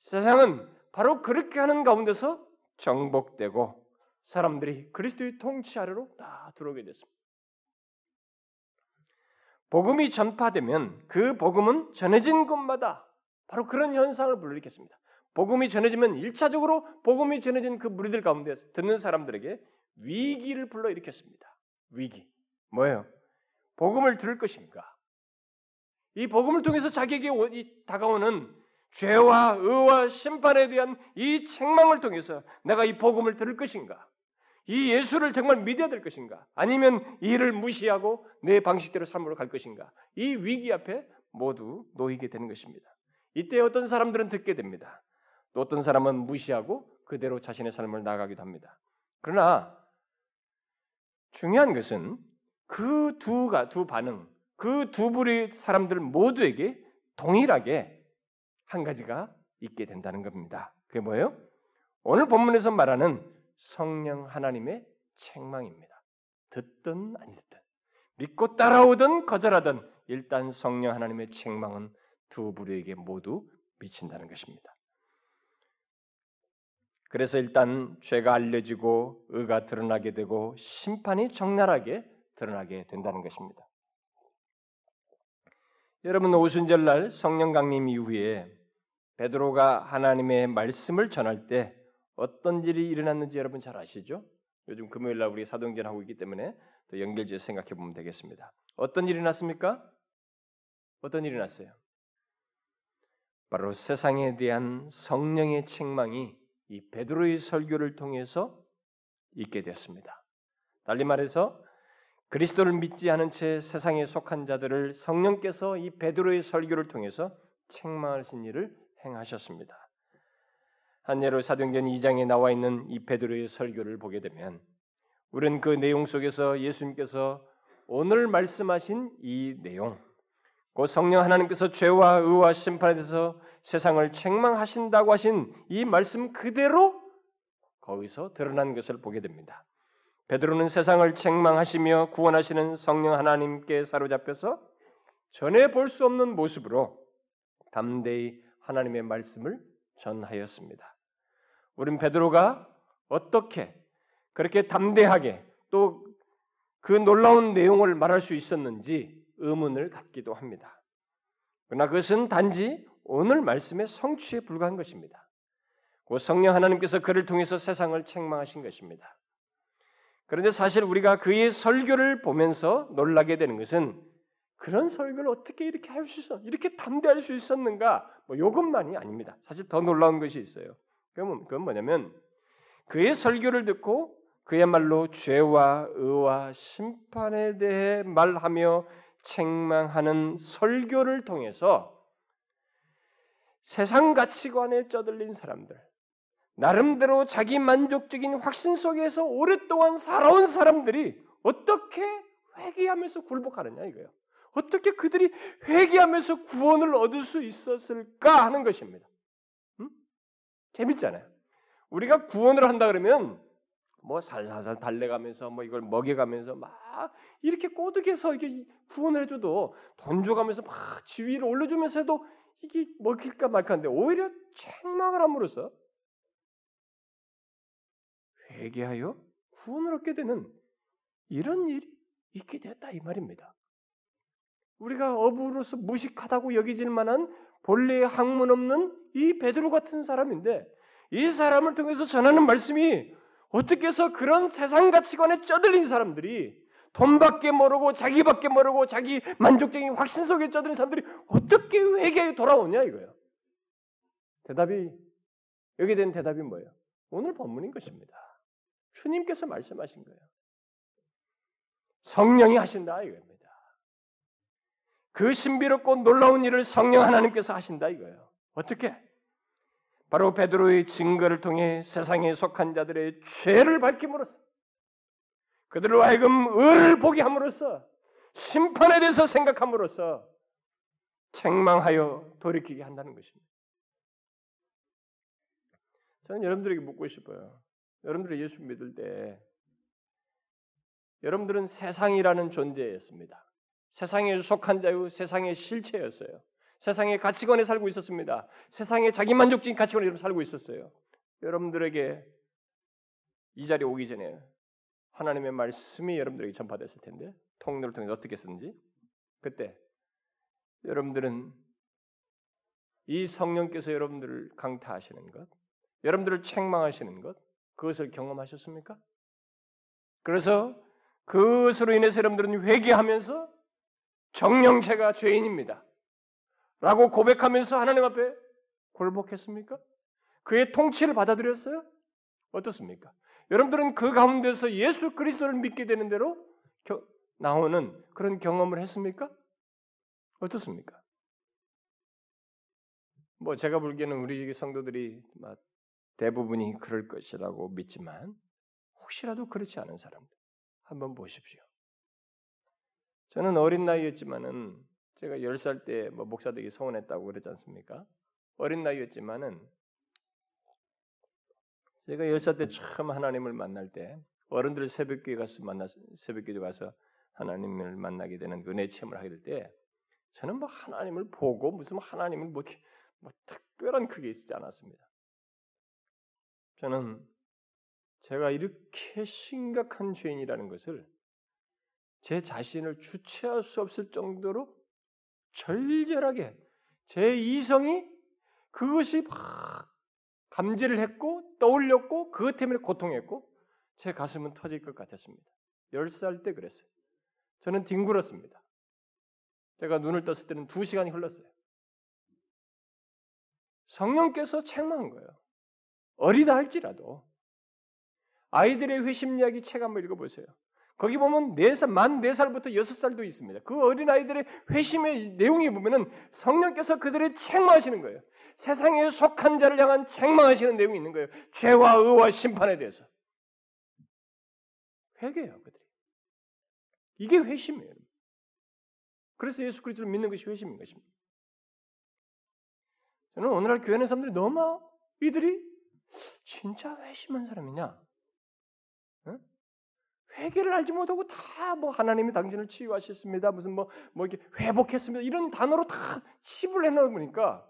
세상은 바로 그렇게 하는 가운데서 정복되고 사람들이 그리스도의 통치 아래로 다 들어오게 됐습니다. 복음이 전파되면 그 복음은 전해진 곳마다 바로 그런 현상을 불러일으켰습니다. 복음이 전해지면 일차적으로 복음이 전해진 그 무리들 가운데 듣는 사람들에게 위기를 불러일으켰습니다. 위기. 뭐예요? 복음을 들을 것인가? 이 복음을 통해서 자기에게 다가오는 죄와 의와 심판에 대한 이 책망을 통해서 내가 이 복음을 들을 것인가? 이 예수를 정말 믿어야 될 것인가? 아니면 이를 무시하고 내 방식대로 삶으로 갈 것인가? 이 위기 앞에 모두 놓이게 되는 것입니다. 이때 어떤 사람들은 듣게 됩니다. 또 어떤 사람은 무시하고 그대로 자신의 삶을 나가기도 합니다. 그러나 중요한 것은 그 두가 두 반응, 그 두 부류의 사람들 모두에게 동일하게 한 가지가 있게 된다는 겁니다. 그게 뭐예요? 오늘 본문에서 말하는 성령 하나님의 책망입니다. 듣든 아니 듣든 믿고 따라오든 거절하든 일단 성령 하나님의 책망은 두 부류에게 모두 미친다는 것입니다. 그래서 일단 죄가 알려지고 의가 드러나게 되고 심판이 적나라하게 드러나게 된다는 것입니다. 여러분 오순절 날 성령 강림 이후에 베드로가 하나님의 말씀을 전할 때 어떤 일이 일어났는지 여러분 잘 아시죠? 요즘 금요일 날 우리 사도행전 하고 있기 때문에 또 연결지어 생각해 보면 되겠습니다. 어떤 일이 났습니까? 어떤 일이 났어요? 바로 세상에 대한 성령의 책망이 이 베드로의 설교를 통해서 있게 됐습니다. 달리 말해서 그리스도를 믿지 않은 채 세상에 속한 자들을 성령께서 이 베드로의 설교를 통해서 책망하신 일을 행하셨습니다. 한 예로 사도행전 2장에 나와 있는 이 베드로의 설교를 보게 되면 우리는 그 내용 속에서 예수님께서 오늘 말씀하신 이 내용, 곧 성령 하나님께서 죄와 의와 심판에 대해서 세상을 책망하신다고 하신 이 말씀 그대로 거기서 드러난 것을 보게 됩니다. 베드로는 세상을 책망하시며 구원하시는 성령 하나님께 사로잡혀서 전에 볼 수 없는 모습으로 담대히 하나님의 말씀을 전하였습니다. 우린 베드로가 어떻게 그렇게 담대하게 또 그 놀라운 내용을 말할 수 있었는지 의문을 갖기도 합니다. 그러나 그것은 단지 오늘 말씀의 성취에 불과한 것입니다. 그 성령 하나님께서 그를 통해서 세상을 책망하신 것입니다. 그런데 사실 우리가 그의 설교를 보면서 놀라게 되는 것은 그런 설교를 어떻게 이렇게 할 수 있어? 이렇게 담대할 수 있었는가? 뭐 이것만이 아닙니다. 사실 더 놀라운 것이 있어요. 그건 뭐냐면 그의 설교를 듣고 그야말로 죄와 의와 심판에 대해 말하며 책망하는 설교를 통해서 세상 가치관에 쩌들린 사람들, 나름대로 자기 만족적인 확신 속에서 오랫동안 살아온 사람들이 어떻게 회개하면서 굴복하느냐 이거예요. 어떻게 그들이 회개하면서 구원을 얻을 수 있었을까 하는 것입니다. 음? 재밌잖아요. 우리가 구원을 한다 그러면 뭐 살살살 달래가면서 뭐 이걸 먹여가면서 막 이렇게 꼬득해서 이게 구원을 해줘도 돈 줘가면서 막 지위를 올려주면서 해도 이게 먹힐까 말까한데 오히려 책망을 함으로써 회개하여 구원을 얻게 되는 이런 일이 있게 되었다 이 말입니다. 우리가 어부로서 무식하다고 여기질 만한 본래의 학문 없는 이 베드로 같은 사람인데 이 사람을 통해서 전하는 말씀이 어떻게 해서 그런 세상 가치관에 쩌들린 사람들이 돈밖에 모르고 자기밖에 모르고 자기 만족적인 확신 속에 쩌들린 사람들이 어떻게 회개에 돌아오냐 이거예요. 대답이 여기 된 대답이 뭐예요? 오늘 본문인 것입니다. 주님께서 말씀하신 거예요. 성령이 하신다 이겁니다. 그 신비롭고 놀라운 일을 성령 하나님께서 하신다 이거예요. 어떻게? 바로 베드로의 증거를 통해 세상에 속한 자들의 죄를 밝힘으로써 그들로 하여금 의를 보게 함으로써 심판에 대해서 생각함으로써 책망하여 돌이키게 한다는 것입니다. 저는 여러분들에게 묻고 싶어요. 여러분들이 예수 믿을 때 여러분들은 세상이라는 존재였습니다. 세상에 속한 자유, 세상의 실체였어요. 세상의 가치관에 살고 있었습니다. 세상의 자기 만족적인 가치관에 살고 있었어요. 여러분들에게 이 자리에 오기 전에 하나님의 말씀이 여러분들에게 전파됐을 텐데 통로를 통해 어떻게 쓰는지 그때 여러분들은 이 성령께서 여러분들을 강타하시는 것, 여러분들을 책망하시는 것, 그것을 경험하셨습니까? 그래서 그것으로 인해서 여러분들은 회개하면서 정령체가 죄인입니다. 라고 고백하면서 하나님 앞에 굴복했습니까? 그의 통치를 받아들였어요? 어떻습니까? 여러분들은 그 가운데서 예수 그리스도를 믿게 되는 대로 겨, 나오는 그런 경험을 했습니까? 어떻습니까? 뭐 제가 보기에는 우리 성도들이 대부분이 그럴 것이라고 믿지만 혹시라도 그렇지 않은 사람들 한번 보십시오. 저는 어린 나이였지만은 제가 10살 때 뭐 목사 되기 소원했다고 그러지 않습니까? 어린 나이였지만은 제가 10살 때 처음 하나님을 만날 때 어른들 새벽교회 가서 만나 새벽교회 가서 하나님을 만나게 되는 은혜 체험을 하게 될 때 저는 뭐 하나님을 보고 무슨 하나님을 뭐, 뭐 특별한 크게 있지 않았습니다. 저는 제가 이렇게 심각한 죄인이라는 것을 제 자신을 주체할 수 없을 정도로 절절하게 제 이성이 그것이 막 감지를 했고 떠올렸고 그것 때문에 고통했고 제 가슴은 터질 것 같았습니다. 10살 때 그랬어요. 저는 뒹굴었습니다. 제가 눈을 떴을 때는 두 시간이 흘렀어요. 성령께서 책망한 거예요. 어리다 할지라도 아이들의 회심 이야기 책 한번 읽어보세요. 거기 보면 네살 만 4살부터 6살도 있습니다. 그 어린아이들의 회심의 내용이 보면은 성령께서 그들을 책망하시는 거예요. 세상에 속한 자를 향한 책망하시는 내용이 있는 거예요. 죄와 의와 심판에 대해서. 회개해요, 그들이. 이게 회심이에요. 그래서 예수 그리스도를 믿는 것이 회심인 것입니다. 저는 오늘날 교회 는 사람들이 너무 이들이 진짜 회심한 사람이냐? 회개를 알지 못하고 다 뭐 하나님이 당신을 치유하셨습니다. 무슨 뭐뭐 뭐 이렇게 회복했습니다. 이런 단어로 다 칩을 해 놓으니까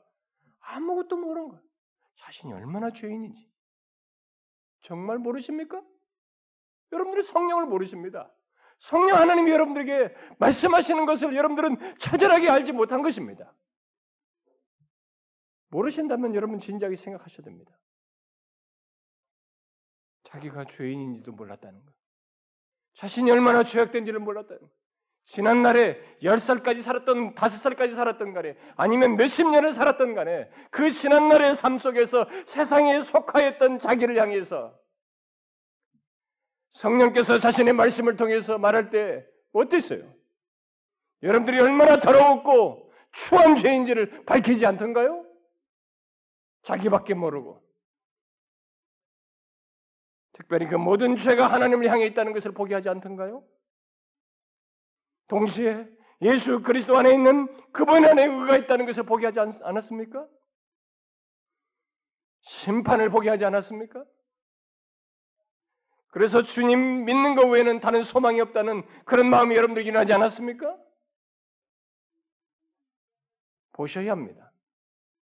아무것도 모르는 거야. 자신이 얼마나 죄인인지. 정말 모르십니까? 여러분들이 성령을 모르십니다. 성령 하나님이 여러분들에게 말씀하시는 것을 여러분들은 처절하게 알지 못한 것입니다. 모르신다면 여러분 진지하게 생각하셔야 됩니다. 자기가 죄인인지도 몰랐다는 것. 자신이 얼마나 죄악된지를 몰랐다는 것. 지난 날에 10살까지 살았던 5살까지 살았던 간에 아니면 몇십 년을 살았던 간에 그 지난 날의 삶 속에서 세상에 속하였던 자기를 향해서 성령께서 자신의 말씀을 통해서 말할 때 어땠어요? 여러분들이 얼마나 더러웠고 추한 죄인지를 밝히지 않던가요? 자기밖에 모르고 특별히 그 모든 죄가 하나님을 향해 있다는 것을 보게 하지 않던가요? 동시에 예수 그리스도 안에 있는 그분 안에 의가 있다는 것을 보게 하지 않았습니까? 심판을 보게 하지 않았습니까? 그래서 주님 믿는 것 외에는 다른 소망이 없다는 그런 마음이 여러분들에게 일어나지 않았습니까? 보셔야 합니다.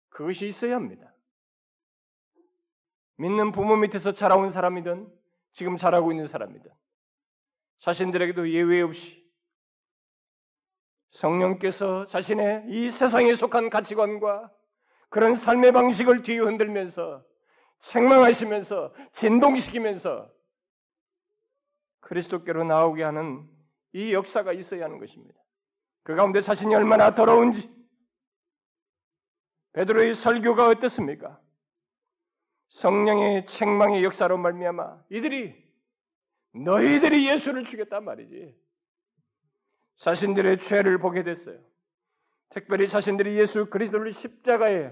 그것이 있어야 합니다. 믿는 부모 밑에서 자라온 사람이든 지금 자라고 있는 사람이든 자신들에게도 예외 없이 성령께서 자신의 이 세상에 속한 가치관과 그런 삶의 방식을 뒤흔들면서 생망하시면서 진동시키면서 그리스도께로 나오게 하는 이 역사가 있어야 하는 것입니다. 그 가운데 자신이 얼마나 더러운지 베드로의 설교가 어떻습니까? 성령의 책망의 역사로 말미암아 이들이 너희들이 예수를 죽였단 말이지. 자신들의 죄를 보게 됐어요. 특별히 자신들이 예수 그리스도를 십자가에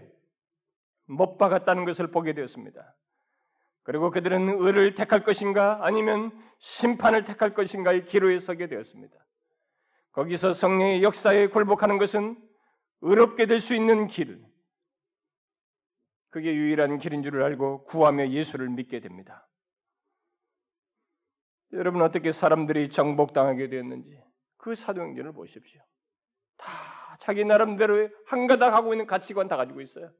못 박았다는 것을 보게 되었습니다. 그리고 그들은 의를 택할 것인가 아니면 심판을 택할 것인가의 기로에 서게 되었습니다. 거기서 성령의 역사에 굴복하는 것은 의롭게 될 수 있는 길, 그게 유일한 길인 줄을 알고 구하며 예수를 믿게 됩니다. 여러분 어떻게 사람들이 정복당하게 되었는지 그 사도행전을 보십시오. 다 자기 나름대로 한가닥 하고 있는 가치관 다 가지고 있어요.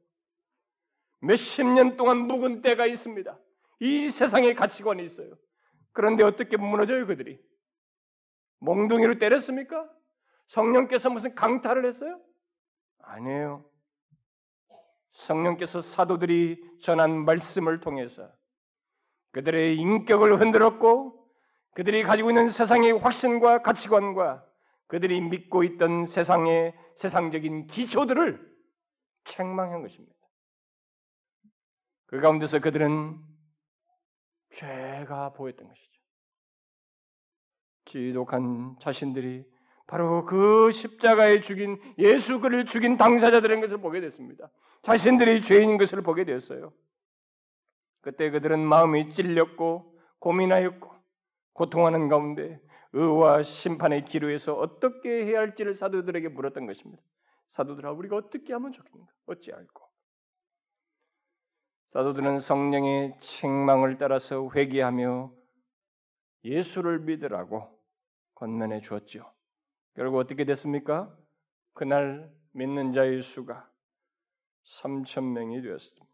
몇십 년 동안 묵은 때가 있습니다. 이 세상에 가치관이 있어요. 그런데 어떻게 무너져요 그들이? 몽둥이로 때렸습니까? 성령께서 무슨 강탈을 했어요? 아니에요. 성령께서 사도들이 전한 말씀을 통해서 그들의 인격을 흔들었고 그들이 가지고 있는 세상의 확신과 가치관과 그들이 믿고 있던 세상의 세상적인 기초들을 책망한 것입니다. 그 가운데서 그들은 죄가 보였던 것이죠. 지독한 자신들이 바로 그 십자가에 죽인 예수 그를 죽인 당사자들인 것을 보게 됐습니다. 자신들이 죄인인 것을 보게 되었어요. 그때 그들은 마음이 찔렸고 고민하였고 고통하는 가운데 의와 심판의 기로에서 어떻게 해야 할지를 사도들에게 물었던 것입니다. 사도들아 우리가 어떻게 하면 좋겠는가? 어찌 알고? 사도들은 성령의 책망을 따라서 회개하며 예수를 믿으라고 권면해 주었죠. 결국 어떻게 됐습니까? 그날 믿는 자의 수가 3천 명이 되었습니다.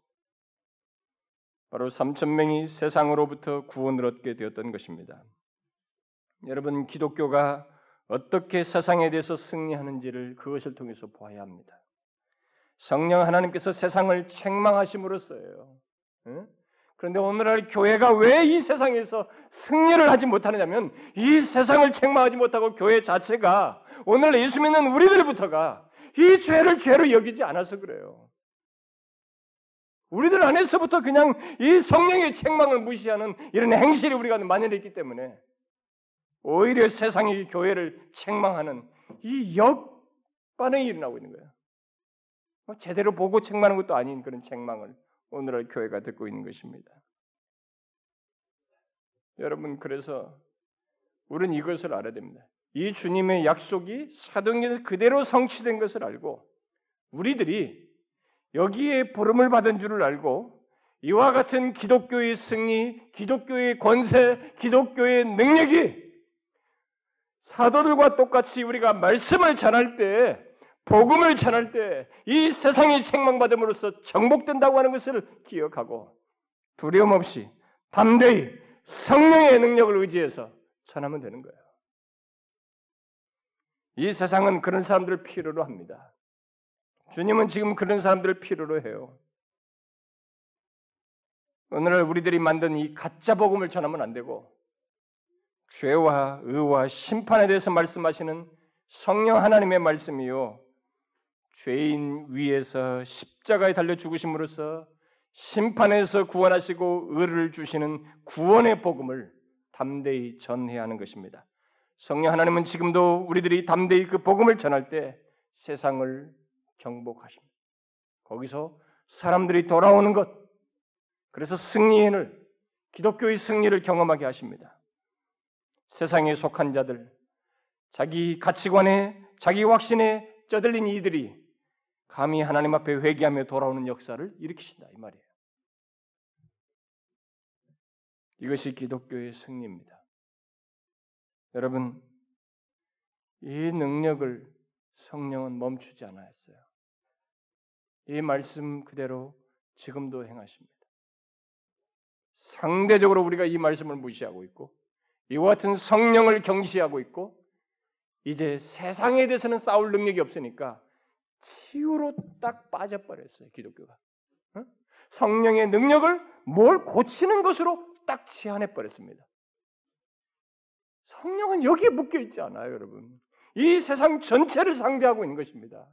바로 3천 명이 세상으로부터 구원을 얻게 되었던 것입니다. 여러분 기독교가 어떻게 세상에 대해서 승리하는지를 그것을 통해서 보아야 합니다. 성령 하나님께서 세상을 책망하심으로써요. 그런데 오늘날 교회가 왜 이 세상에서 승리를 하지 못하느냐면 이 세상을 책망하지 못하고 교회 자체가 오늘 예수 믿는 우리들부터가 이 죄를 죄로 여기지 않아서 그래요. 우리들 안에서부터 그냥 이 성령의 책망을 무시하는 이런 행실이 우리가 만연했기 때문에 오히려 세상이 교회를 책망하는 이 역반응이 일어나고 있는 거예요. 뭐 제대로 보고 책망하는 것도 아닌 그런 책망을 오늘날 교회가 듣고 있는 것입니다. 여러분 그래서 우리는 이것을 알아야 됩니다. 이 주님의 약속이 사도행전에서 그대로 성취된 것을 알고 우리들이 여기에 부름을 받은 줄을 알고 이와 같은 기독교의 승리, 기독교의 권세, 기독교의 능력이 사도들과 똑같이 우리가 말씀을 전할 때, 복음을 전할 때 이 세상이 책망받음으로써 정복된다고 하는 것을 기억하고 두려움 없이 담대히 성령의 능력을 의지해서 전하면 되는 거예요. 이 세상은 그런 사람들을 필요로 합니다. 주님은 지금 그런 사람들을 필요로 해요. 오늘날 우리들이 만든 이 가짜 복음을 전하면 안 되고 죄와 의와 심판에 대해서 말씀하시는 성령 하나님의 말씀이요. 죄인 위에서 십자가에 달려 죽으심으로써 심판에서 구원하시고 의를 주시는 구원의 복음을 담대히 전해야 하는 것입니다. 성령 하나님은 지금도 우리들이 담대히 그 복음을 전할 때 세상을 정복하십니다. 거기서 사람들이 돌아오는 것, 그래서 승리를 기독교의 승리를 경험하게 하십니다. 세상에 속한 자들, 자기 가치관에 자기 확신에 쩌들린 이들이 감히 하나님 앞에 회개하며 돌아오는 역사를 일으키신다 이 말이에요. 이것이 기독교의 승리입니다. 여러분, 이 능력을 성령은 멈추지 않았어요. 이 말씀 그대로 지금도 행하십니다. 상대적으로 우리가 이 말씀을 무시하고 있고 이와 같은 성령을 경시하고 있고 이제 세상에 대해서는 싸울 능력이 없으니까 치유로 딱 빠져버렸어요 기독교가 어? 성령의 능력을 뭘 고치는 것으로 딱 제한해 버렸습니다. 성령은 여기에 묶여 있지 않아요, 여러분. 이 세상 전체를 상대하고 있는 것입니다.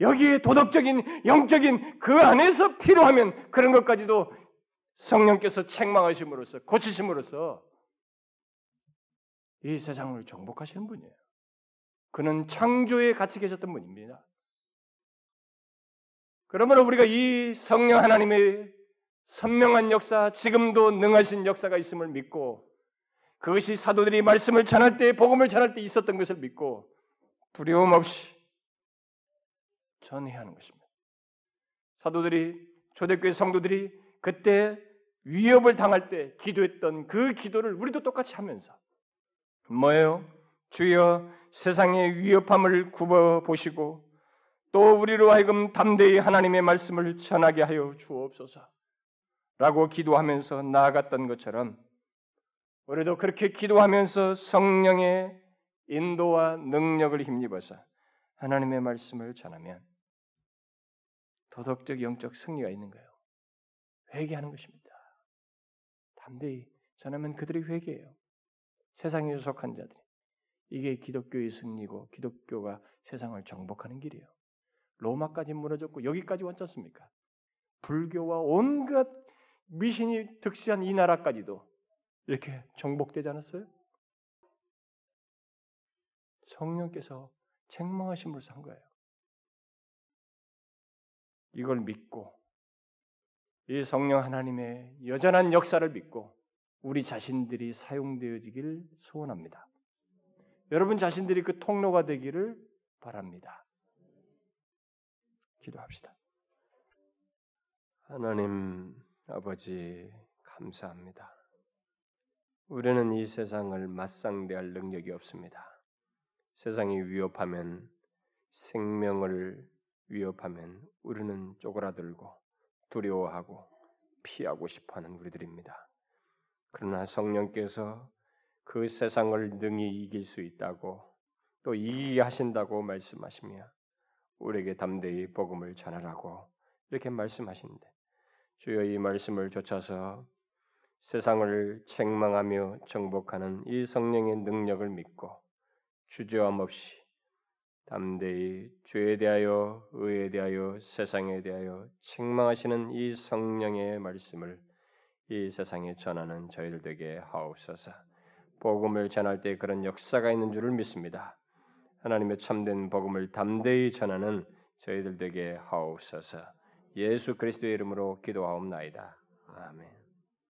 여기에 도덕적인, 영적인 그 안에서 필요하면 그런 것까지도 성령께서 책망하심으로써 고치심으로써 이 세상을 정복하시는 분이에요. 그는 창조에 같이 계셨던 분입니다. 그러므로 우리가 이 성령 하나님의 선명한 역사, 지금도 능하신 역사가 있음을 믿고 그것이 사도들이 말씀을 전할 때, 복음을 전할 때 있었던 것을 믿고 두려움 없이 전해야 하는 것입니다. 사도들이 초대교회 성도들이 그때 위협을 당할 때 기도했던 그 기도를 우리도 똑같이 하면서 뭐예요? 주여 세상의 위협함을 굽어 보시고 또 우리로 하여금 담대히 하나님의 말씀을 전하게 하여 주옵소서. 라고 기도하면서 나아갔던 것처럼 우리도 그렇게 기도하면서 성령의 인도와 능력을 힘입어서 하나님의 말씀을 전하면 도덕적 영적 승리가 있는 거예요. 회개하는 것입니다. 담대히 전하면 그들이 회개해요. 세상에 속한 자들이. 이게 기독교의 승리고 기독교가 세상을 정복하는 길이에요. 로마까지 무너졌고 여기까지 왔지 않습니까? 불교와 온갖 미신이 득시한 이 나라까지도 이렇게 정복되지 않았어요? 성령께서 책망하심으로써 한 거예요. 이걸 믿고 이 성령 하나님의 여전한 역사를 믿고 우리 자신들이 사용되어지길 소원합니다. 여러분 자신들이 그 통로가 되기를 바랍니다. 기도합시다. 하나님 아버지 감사합니다. 우리는 이 세상을 맞상대할 능력이 없습니다. 세상이 위협하면 생명을 위협하면 우리는 쪼그라들고 두려워하고 피하고 싶어하는 우리들입니다. 그러나 성령께서 그 세상을 능히 이길 수 있다고 또 이기게 하신다고 말씀하시며 우리에게 담대히 복음을 전하라고 이렇게 말씀하시는데 주여 이 말씀을 좇아서 세상을 책망하며 정복하는 이 성령의 능력을 믿고 주저함 없이 담대히 죄에 대하여 의에 대하여 세상에 대하여 책망하시는 이 성령의 말씀을 이 세상에 전하는 저희들 에게 하옵소서. 복음을 전할 때 그런 역사가 있는 줄을 믿습니다. 하나님의 참된 복음을 담대히 전하는 저희들 에게 하옵소서. 예수 그리스도의 이름으로 기도하옵나이다. 아멘.